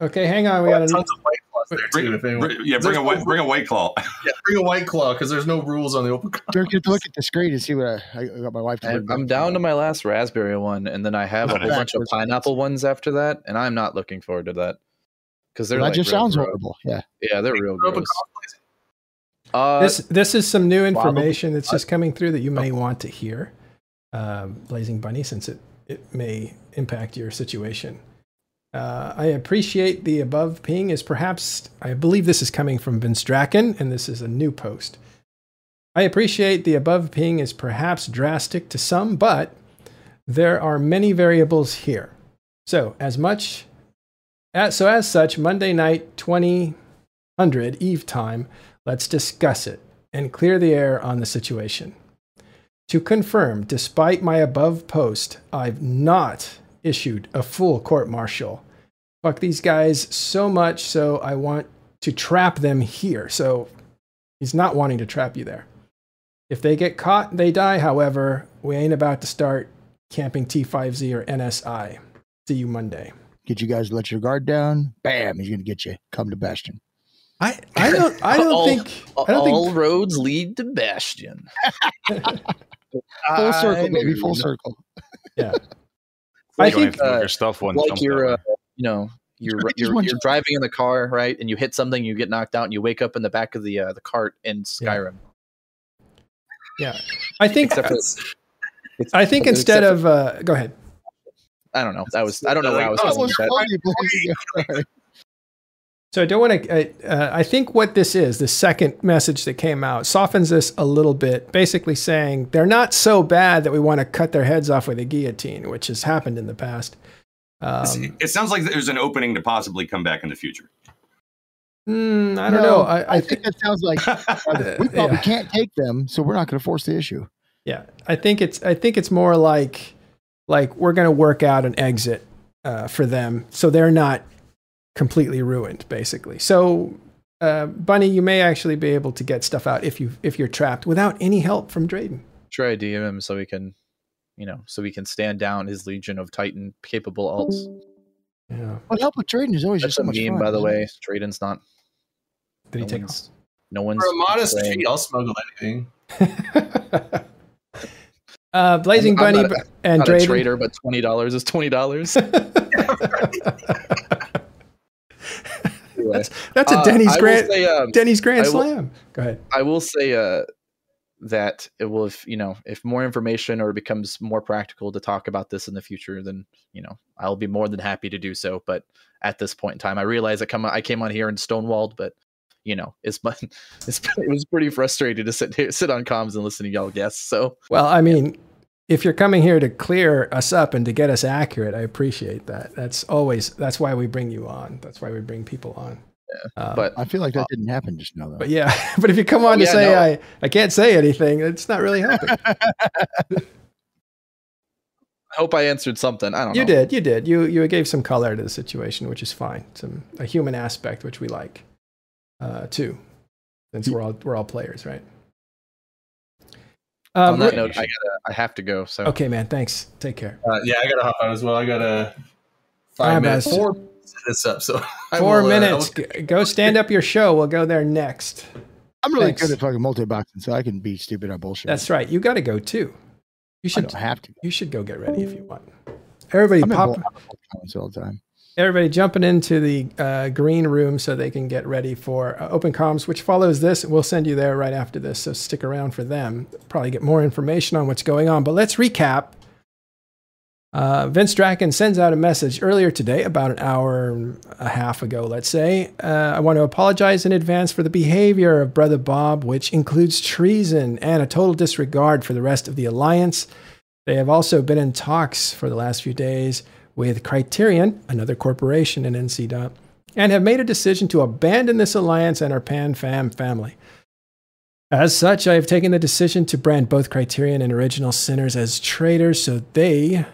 Uh, okay, hang on. We got tons of white claws there Bring, too. If anyone, bring- yeah, bring a white, bring a white claw. yeah, bring a white claw because there's no rules on the open. Dirk, you have to look at the screen and see what I, I got my wife I, bring I'm back. down to my last raspberry one, and then I have a whole bunch of pineapple ones after that, and I'm not looking forward to that because they're that like just sounds gross. horrible. Yeah. Yeah, they're real Open gross. Uh, This this is some new information that's just coming through that you may want to hear, um, Blazing Bunny, since it it may impact your situation. Uh, I appreciate the above ping is perhaps I believe this is coming from Vince Draken, and this is a new post. I appreciate the above ping is perhaps drastic to some, but there are many variables here. So as much as, so as such, Monday night, 2000 Eve time, let's discuss it and clear the air on the situation. To confirm, despite my above post, I've not issued a full court martial. Fuck these guys so much, so I want to trap them here. So He's not wanting to trap you there. If they get caught, they die. However, we ain't about to start camping T5Z or NSI. See you Monday. Get you guys let your guard down. Bam, he's gonna get you. Come to Bastion. I, I don't I don't all, think I don't all think roads lead to Bastion. Full circle, baby. Full circle. yeah. I I think think uh, your stuff when like you're, uh, you know, you're I just you're, want you're driving in the car, right? And you hit something, you get knocked out, and you wake up in the back of the uh, the cart in Skyrim. yeah. I think Except for, I think except instead for- of uh, go ahead. I don't know. That was I don't know why I was That was funny, Blake. So I don't want to. Uh, uh, I think what this is, the second message that came out, softens this a little bit. Basically saying they're not so bad that we want to cut their heads off with a guillotine, which has happened in the past. Um, it sounds like there's an opening to possibly come back in the future. mm, I don't No, know. I, I I think. think that sounds like uh, we thought Yeah. can't take them, so we're not going to force the issue. Yeah, I think it's. I think it's more like, like we're going to work out an exit uh, for them, so they're not completely ruined, basically. So, uh, Bunny, you may actually be able to get stuff out if you if you're trapped without any help from Drayden. Try to DM him so we can, you know, so we can stand down his legion of Titan capable alts. Yeah. But help with Drayden is always That's just so a much meme, fun. by the isn't it? way. Drayden's not. Did he no take one's, no one's For a modest saying- fee, I'll smuggle anything. uh, Blazing I'm- I'm Bunny not b- and not a Drayden. trader, but twenty dollars is twenty dollars. that's that's a Denny's I Grand say, um, Denny's Grand will- Slam. Go ahead. I will say uh, that it will, if you know, if more information or it becomes more practical to talk about this in the future, then you know, I'll be more than happy to do so. But at this point in time, I realize I come, I came on here and stonewalled, but you know, it's, it's it was pretty frustrating to sit here, sit on comms and listen to y'all guests. So Well, I mean, if you're coming here to clear us up and to get us accurate, I appreciate that. That's always that's why we bring you on. That's why we bring people on. Uh, but I feel like that didn't happen just now, though. but yeah, but if you come on to yeah, say no. I I can't say anything, it's not really helping. I hope I answered something. I don't know. you know. did, you did. You you gave some color to the situation, which is fine. Some a human aspect, which we like, uh, too, since we're all we're all players, right? Um, On that re- note, I gotta, I have to go. So okay, man. Thanks. Take care. Uh, yeah, I gotta hop out as well. I gotta five minutes. guys. Four minutes to this up. So I Four will, uh, minutes. will- G- Go stand up your show. We'll go there next. I'm really Thanks. good at fucking multi-boxing, so I can be stupid on bullshit. That's right. You got to go too. You I should. don't have to. You should go get ready if you want. Everybody I'm in pop. bull- all the time. Everybody jumping into the uh, green room so they can get ready for uh, open comms, which follows this. We'll send you there right after this, so stick around for them. Probably get more information on what's going on. But let's recap. Uh, Vince Draken sends out a message earlier today, about an hour and a half ago, let's say. Uh, I want to apologize in advance for the behavior of Brother Bob, which includes treason and a total disregard for the rest of the Alliance. They have also been in talks for the last few days with Criterion, another corporation in NCDOT, and have made a decision to abandon this alliance and our PanFam family. As such, I have taken the decision to brand both Criterion and Original Sinners as traitors, so they,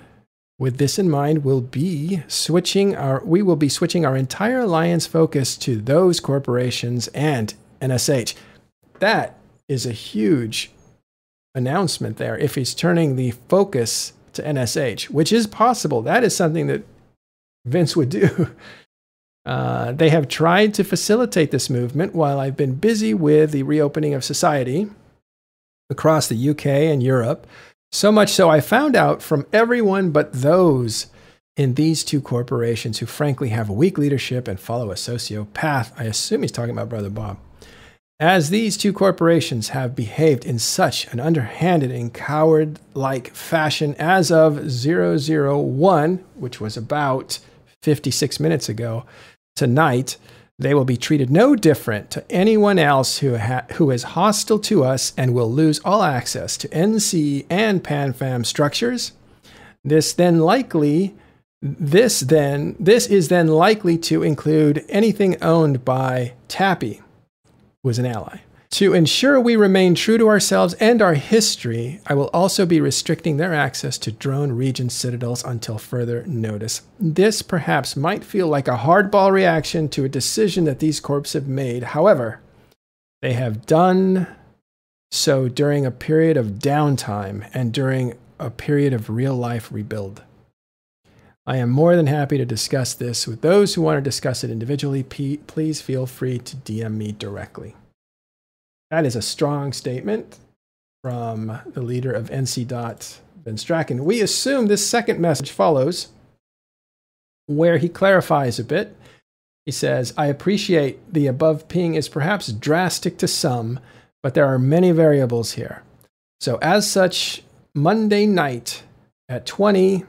with this in mind, will be switching our we will be switching our entire alliance focus to those corporations and NSH. That is a huge announcement there if he's turning the focus to NSH, which is possible. That is something that Vince would do. Uh, they have tried to facilitate this movement while I've been busy with the reopening of society across the UK and Europe. So much so, I found out from everyone but those in these two corporations who frankly have a weak leadership and follow a sociopath. I assume he's talking about Brother Bob. As these two corporations have behaved in such an underhanded and coward like fashion as of 001, which was about 56 minutes ago, tonight, they will be treated no different to anyone else who, ha- who is hostile to us and will lose all access to NC and PanFam structures. This then likely this then this is then likely to include anything owned by PAPI, is an ally. To ensure we remain true to ourselves and our history, I will also be restricting their access to drone region citadels until further notice. This perhaps might feel like a hardball reaction to a decision that these corps have made. However, They have done so during a period of downtime and during a period of real life rebuild. I am more than happy to discuss this with those who want to discuss it individually. P- please feel free to DM me directly. That is a strong statement from the leader of NC Dot, Vince Draken. We assume this second message follows, where he clarifies a bit. He says, I appreciate the above ping is perhaps drastic to some, but there are many variables here. So, as such, Monday night at 20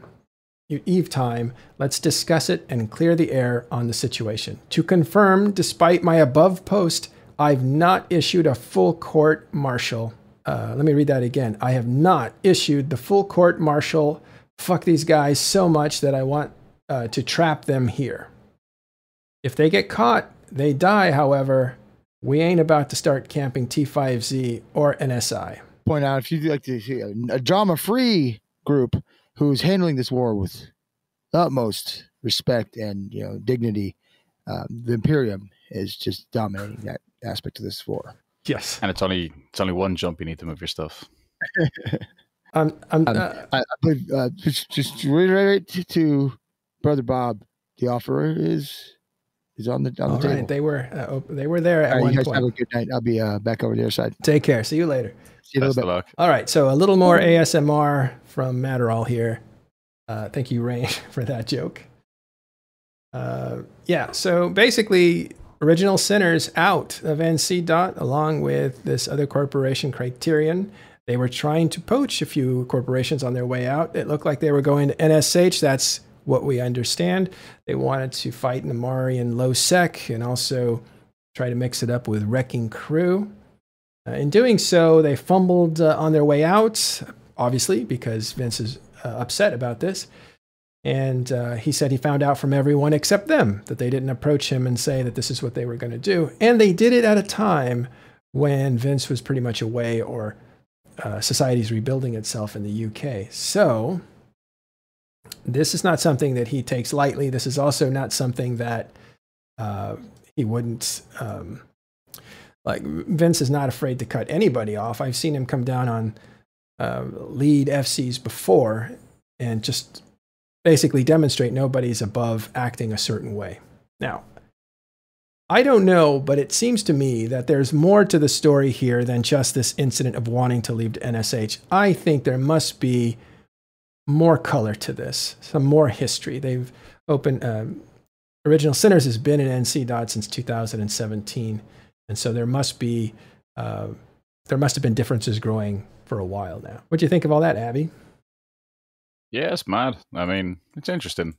Eve time, let's discuss it and clear the air on the situation. To confirm, despite my above post, I've not issued a full court martial. Uh, let me read that again. I have not issued the full court martial. Fuck these guys so much that I want uh, to trap them here. If they get caught, they die, however. We ain't about to start camping T5Z or NSI. Point out if you'd like to see a drama free group who's handling this war with utmost respect and you know dignity, um, the Imperium is just dominating that aspect of this war. Yes, and it's only it's only one jump. You need to move your stuff. um, um, uh, I, I believe uh, just, just reiterate to, to brother Bob, the offer is is on the on the table. Right. They were uh, they were there at one you guys point. Have a good night. I'll be uh, back over the other side. Take care. See you later. See you Best of luck. All right. So a little more ASMR from Matterall here. Uh, thank you, Rain, for that joke. Uh, yeah. So basically, original sinners out of NC Dot along with this other corporation, Criterion. They were trying to poach a few corporations on their way out. It looked like they were going to NSH. That's what we understand. They wanted to fight Namari and Low Sec and also try to mix it up with Wrecking Crew. Uh, in doing so, they fumbled uh, on their way out, obviously, because Vince is uh, upset about this. And uh, he said he found out from everyone except them that they didn't approach him and say that this is what they were going to do. And they did it at a time when Vince was pretty much away or uh, society's rebuilding itself in the UK. So this is not something that he takes lightly. This is also not something that uh, he wouldn't. Um, like Vince is not afraid to cut anybody off. I've seen him come down on uh, lead FCs before and just basically demonstrate nobody's above acting a certain way. Now, I don't know, but it seems to me that there's more to the story here than just this incident of wanting to leave NSH. I think there must be more color to this, some more history. They've opened, um, Original Sinners has been in NC Dot since 2017. And so there must be, uh, there must have been differences growing for a while now. What do you think of all that, Abby? Yeah, it's mad. I mean, it's interesting.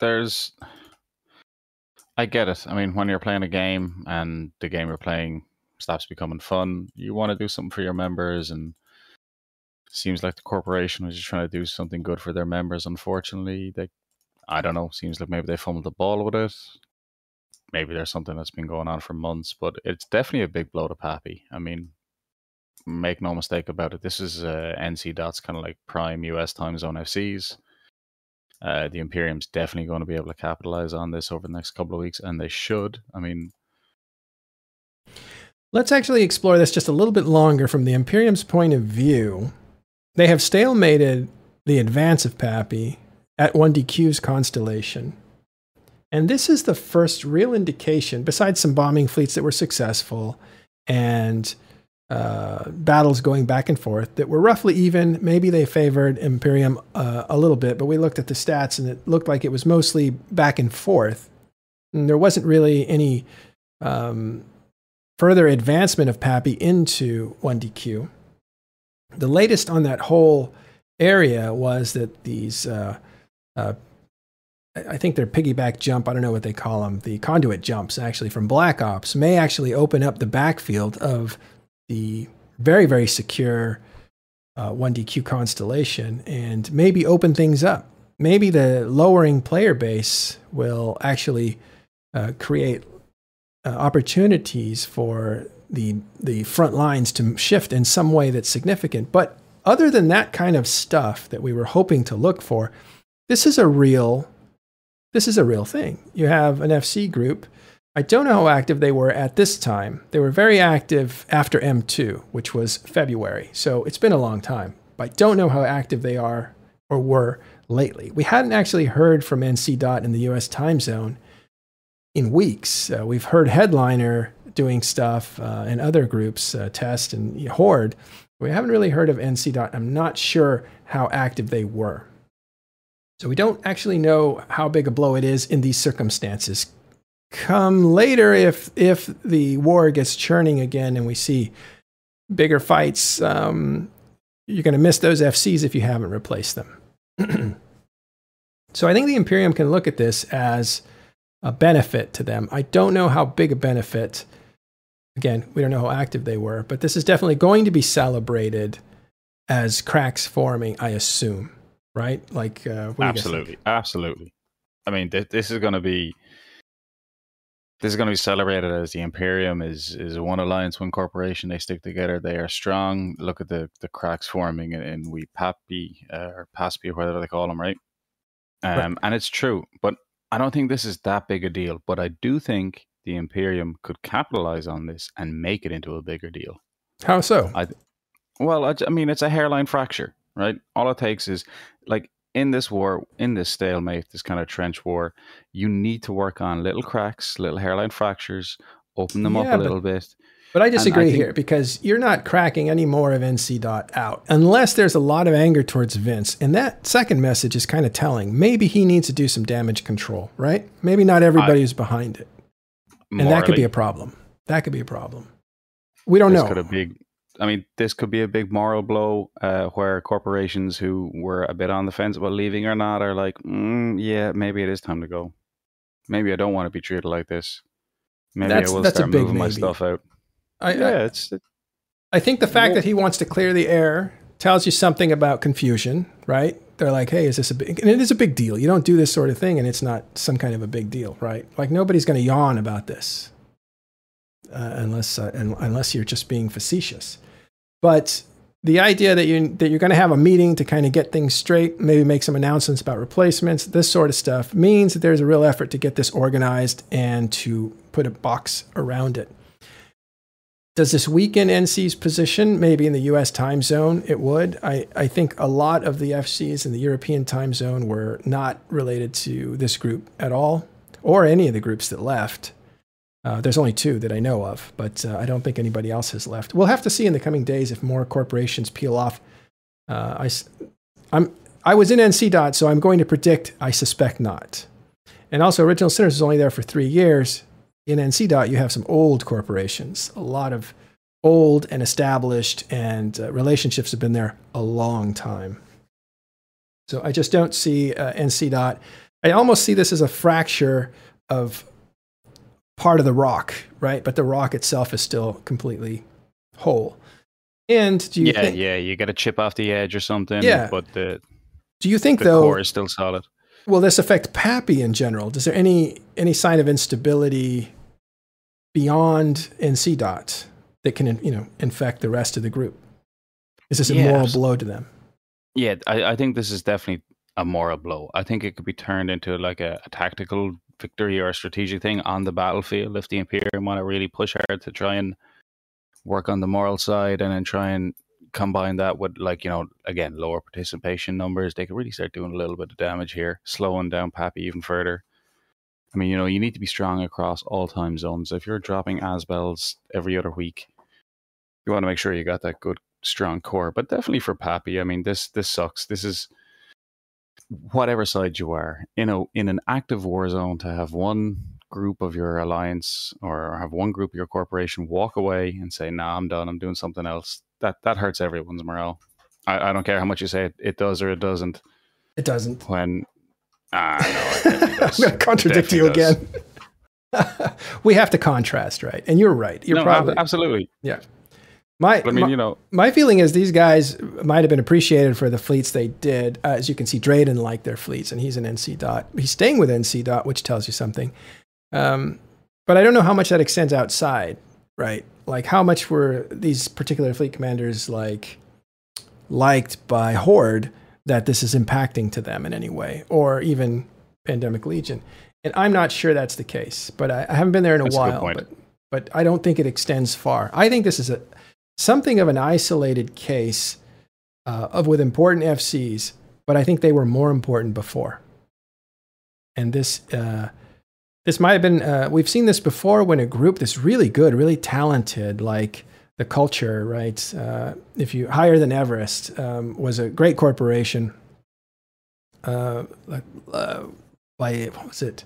There's, I get it. I mean, when you're playing a game and the game you're playing stops becoming fun, you want to do something for your members and seems like the corporation was just trying to do something good for their members. Unfortunately, they, I don't know, seems like maybe they fumbled the ball with it. Maybe there's something that's been going on for months, but it's definitely a big blow to PAPI. I mean, make no mistake about it. This is uh, NC Dot's kind of like prime US time zone FCs. Uh, the Imperium's definitely going to be able to capitalize on this over the next couple of weeks, and they should. I mean, let's actually explore this just a little bit longer from the Imperium's point of view. They have stalemated the advance of PAPI at 1DQ's constellation. And this is the first real indication, besides some bombing fleets that were successful and uh, battles going back and forth, that were roughly even. Maybe they favored Imperium uh, a little bit, but we looked at the stats and it looked like it was mostly back and forth. And there wasn't really any um, further advancement of PAPI into 1DQ the latest on that whole area was that these, uh, uh, I think they're piggyback jump, I don't know what they call them, the conduit jumps actually from Black Ops may actually open up the backfield of the very, very secure uh, 1DQ constellation and maybe open things up. Maybe the lowering player base will actually uh, create uh, opportunities for the the front lines to shift in some way that's significant. But other than that kind of stuff that we were hoping to look for, this is a real this is a real thing. You have an FC group. I don't know how active they were at this time. They were very active after M2, which was February. So it's been a long time. But I don't know how active they are or were lately. We hadn't actually heard from NC Dot in the US time zone in weeks. Uh, we've heard Hedliner doing stuff uh, and other groups, uh, Test and Horde. We haven't really heard of NC Dot. I'm not sure how active they were. So we don't actually know how big a blow it is in these circumstances. Come later, if if the war gets churning again and we see bigger fights, um, you're going to miss those FCs if you haven't replaced them. so I think the Imperium can look at this as a benefit to them. I don't know how big a benefit. Again, we don't know how active they were, but this is definitely going to be celebrated as cracks forming, I assume, right? Like, uh, absolutely, absolutely. I mean, th- this is going to be this is going to be celebrated as the Imperium is is one alliance, one corporation. They stick together. They are strong. Look at the the cracks forming in, in we PAPI uh, or Paspi or whatever they call them, right? Um, right. and it's true, but I don't think this is that big a deal. But I do think the Imperium could capitalize on this and make it into a bigger deal. How so? I, well, I, I mean, it's a hairline fracture, right? All it takes is like in this war, in this stalemate, this kind of trench war, you need to work on little cracks, little hairline fractures, open them yeah, up a little bit. But I disagree I think, here because you're not cracking any more of NC dot out unless there's a lot of anger towards Vince. And that second message is kind of telling. Maybe he needs to do some damage control, right? Maybe not everybody I, is behind it. And that could be a problem. That could be a problem. We don't know. Could a big I mean, this could be a big moral blow uh, where corporations who were a bit on the fence about leaving or not are like, mm, yeah, maybe it is time to go. Maybe I don't want to be treated like this. Maybe that's, I will start moving maybe. my stuff out. I, yeah, I, it's. It, I think the fact well, that he wants to clear the air tells you something about confusion, right? They're like, hey, is this a big? And it is a big deal. You don't do this sort of thing, and it's not some kind of a big deal, right? Like nobody's going to yawn about this, uh, unless uh, unless you're just being facetious. But the idea that you that you're going to have a meeting to kind of get things straight, maybe make some announcements about replacements, this sort of stuff means that there's a real effort to get this organized and to put a box around it. Does this weaken NC's position? Maybe in the US time zone, it would. I, I think a lot of the FCs in the European time zone were not related to this group at all, or any of the groups that left. Uh, there's only two that I know of, but uh, I don't think anybody else has left. We'll have to see in the coming days if more corporations peel off. Uh, I, I'm, I was in NC Dot, so I'm going to predict I suspect not. And also, Original Sinners is only there for three years. In NC Dot, you have some old corporations, a lot of old and established, and uh, relationships have been there a long time. So I just don't see uh, NC Dot. I almost see this as a fracture of part of the rock, right? But the rock itself is still completely whole. And do you yeah, think, yeah, yeah, you got to chip off the edge or something. Yeah, but the do you think the though core is still solid? Will this affect PAPI in general? Does there any any sign of instability beyond NC dot that can you know infect the rest of the group? Is this a yeah, moral blow to them? Yeah, I, I think this is definitely a moral blow. I think it could be turned into like a, a tactical victory or a strategic thing on the battlefield if the Imperium want to really push hard to try and work on the moral side and then try and combine that with like you know again lower participation numbers they could really start doing a little bit of damage here slowing down PAPI even further i mean you know you need to be strong across all time zones. If you're dropping Azbels every other week you want to make sure you got that good strong core but definitely for PAPI i mean this this sucks. This is whatever side you are in a in an active war zone to have one group of your alliance or have one group of your corporation walk away and say nah i'm done. I'm doing something else that that hurts everyone's morale. I, I don't care how much you say it, it does or it doesn't. It doesn't. When ah no i'm going to contradict you does. again we have to contrast right and you're right you're no, probably absolutely yeah my, I mean, my, you know, my feeling is these guys might have been appreciated for the fleets they did. Uh, as you can see, Drayden liked their fleets, and he's an NC dot. He's staying with NC dot, which tells you something. Um, but I don't know how much that extends outside, right? Like, how much were these particular fleet commanders like liked by Horde that this is impacting to them in any way, or even Pandemic Legion? And I'm not sure that's the case, but I, I haven't been there in a That's a while. point. but but I don't think it extends far. I think this is a something of an isolated case uh, of with important FCs, but I think they were more important before. And this uh, this might have been uh, we've seen this before when a group that's really good, really talented, like the culture, right? Uh, if you higher than Everest um, was a great corporation. Uh, like, uh, by what was it?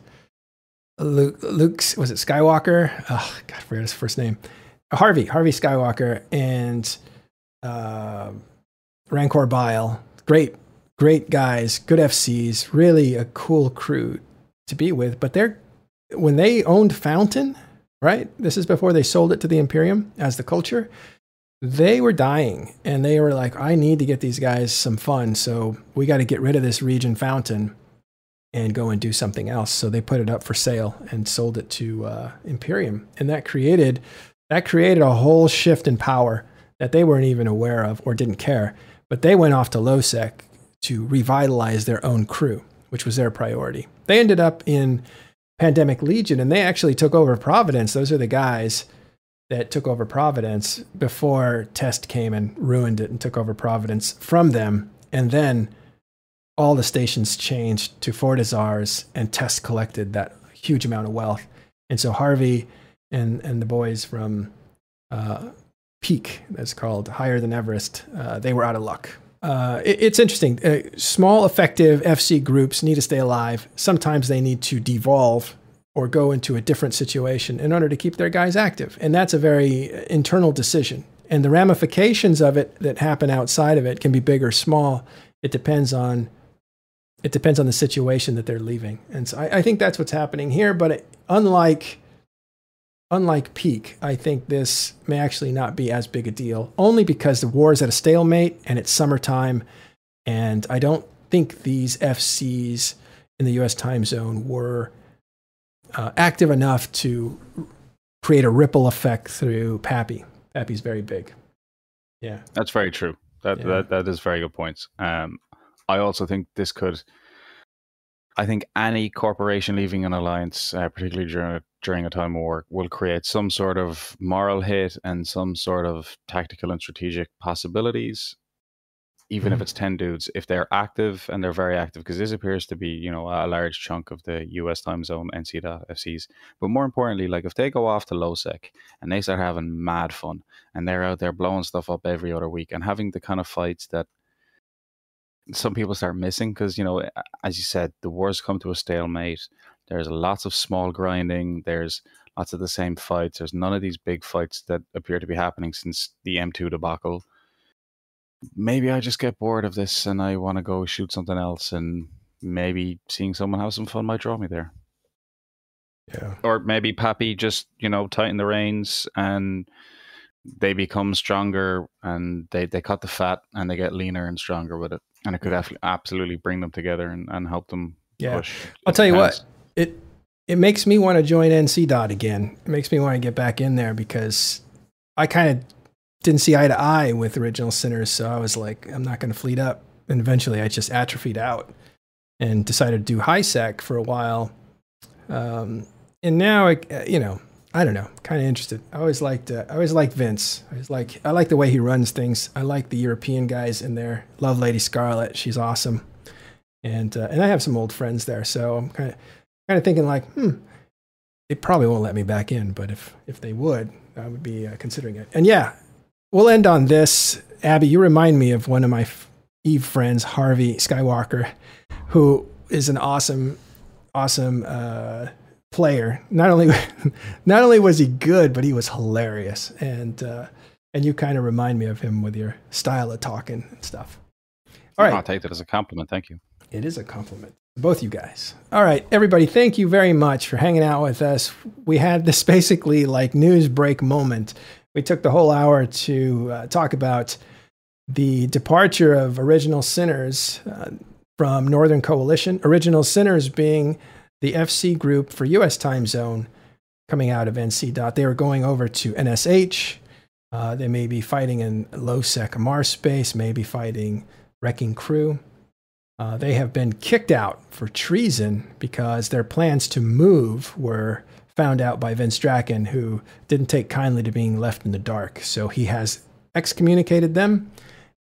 Luke, Luke's was it Skywalker? Oh God, I forgot his first name. Harvey, Harvey Skywalker, and uh, Rancor Bile. Great, great guys, good FCs, really a cool crew to be with. But they're when they owned Fountain, right? This is before they sold it to the Imperium as the culture. They were dying, and they were like, "I need to get these guys some fun, so we got to get rid of this region Fountain." and go and do something else. So they put it up for sale and sold it to uh, Imperium, and that created that created a whole shift in power that they weren't even aware of or didn't care. But they went off to LowSec to revitalize their own crew, which was their priority. They ended up in Pandemic Legion, and they actually took over Providence. Those are the guys that took over Providence before Test came and ruined it and took over Providence from them, and then all the stations changed to Fortizars and Test collected that huge amount of wealth. And so Harvey and, and the boys from uh, Peak, that's called Higher Than Everest, uh, they were out of luck. Uh, it, it's interesting. Uh, small, effective FC groups need to stay alive. Sometimes they need to devolve or go into a different situation in order to keep their guys active. And that's a very internal decision. And the ramifications of it that happen outside of it can be big or small. It depends on it depends on the situation that they're leaving. And so I, I think that's what's happening here. But it, unlike unlike peak, I think this may actually not be as big a deal, only because the war is at a stalemate and it's summertime, and I don't think these FCs in the U.S. time zone were uh, active enough to create a ripple effect through PAPI. PAPI's very big. Yeah, That's very true. That Yeah. that that is very good points. Um, I also think this could. I think any corporation leaving an alliance, uh, particularly during a, during a time of war, will create some sort of moral hit and some sort of tactical and strategic possibilities. Even if Mhm. it's ten dudes, if they're active and they're very active, because this appears to be, you know, a large chunk of the U.S. time zone NC.FCs. But more importantly, like if they go off to LowSec and they start having mad fun and they're out there blowing stuff up every other week and having the kind of fights that some people start missing because you know as you said the war's come to a stalemate. There's lots of small grinding. There's lots of the same fights. There's none of these big fights that appear to be happening since the m2 debacle. Maybe i just get bored of this and i want to go shoot something else and maybe seeing someone have some fun might draw me there. Yeah. or maybe PAPI just you know tighten the reins and they become stronger and they they cut the fat and they get leaner and stronger with it and it could af- absolutely bring them together and, and help them Yeah. push. I'll tell you what, it it makes me want to join NC Dot again. It makes me want to get back in there because I kind of didn't see eye to eye with original sinners, so I was like, I'm not going to fleet up. And eventually, I just atrophied out and decided to do high sec for a while. Um, and now, I, you know, I don't know, kind of interested. I always liked, uh, I always liked Vince. I like, I like the way he runs things. I like the European guys in there. Love Lady Scarlet. She's awesome and uh, and I have some old friends there, so I'm kind of kind of thinking like, hmm, they probably won't let me back in, but if if they would, I would be uh, considering it. And yeah, we'll end on this. Abby, you remind me of one of my Eve friends, Harvey Skywalker, who is an awesome, awesome uh, player. Not only not only was he good, but he was hilarious, and uh, and you kind of remind me of him with your style of talking and stuff. All right. I'll take that as a compliment. Thank you. It is a compliment. Both you guys. All right, everybody, thank you very much for hanging out with us. We had this basically like news break moment. We took the whole hour to uh, talk about the departure of Original Sinners uh, from Northern Coalition. Original Sinners being the FC group for US time zone coming out of NC. Dot. They were going over to NSH. Uh, they may be fighting in low sec Mars space, maybe fighting Wrecking Crew. Uh, they have been kicked out for treason because their plans to move were found out by Vince Draken, who didn't take kindly to being left in the dark. So he has excommunicated them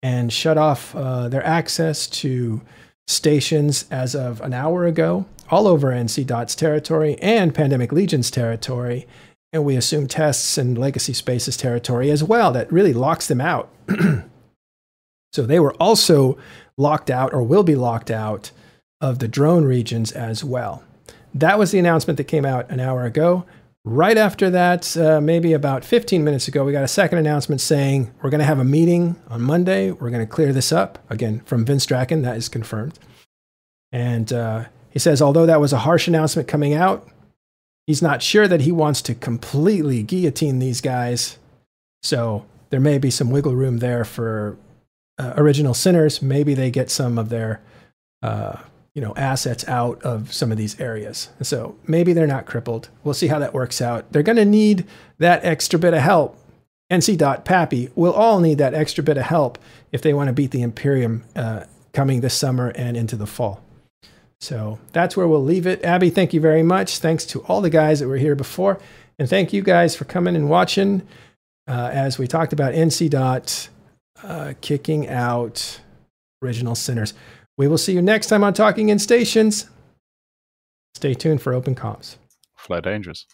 and shut off uh, their access to stations as of an hour ago, all over NC Dot's territory and Pandemic Legion's territory. And we assume tests and Legacy Spaces territory as well. That really locks them out. so they were also locked out or will be locked out of the drone regions as well. That was the announcement that came out an hour ago. Right after that, uh, maybe about 15 minutes ago, we got a second announcement saying we're going to have a meeting on Monday. We're going to clear this up. Again, from Vince Draken, that is confirmed. And uh, he says, although that was a harsh announcement coming out, he's not sure that he wants to completely guillotine these guys. So there may be some wiggle room there for uh, original sinners. Maybe they get some of their uh, you know assets out of some of these areas. And so maybe they're not crippled. We'll see how that works out. They're going to need that extra bit of help. NC Dot PAPI will all need that extra bit of help if they want to beat the Imperium uh, coming this summer and into the fall. So that's where we'll leave it. Abby, thank you very much. Thanks to all the guys that were here before. And thank you guys for coming and watching uh, as we talked about NC Dot uh, kicking out original sinners. We will see you next time on Talking in Stations. Stay tuned for open comms. Fly dangerous.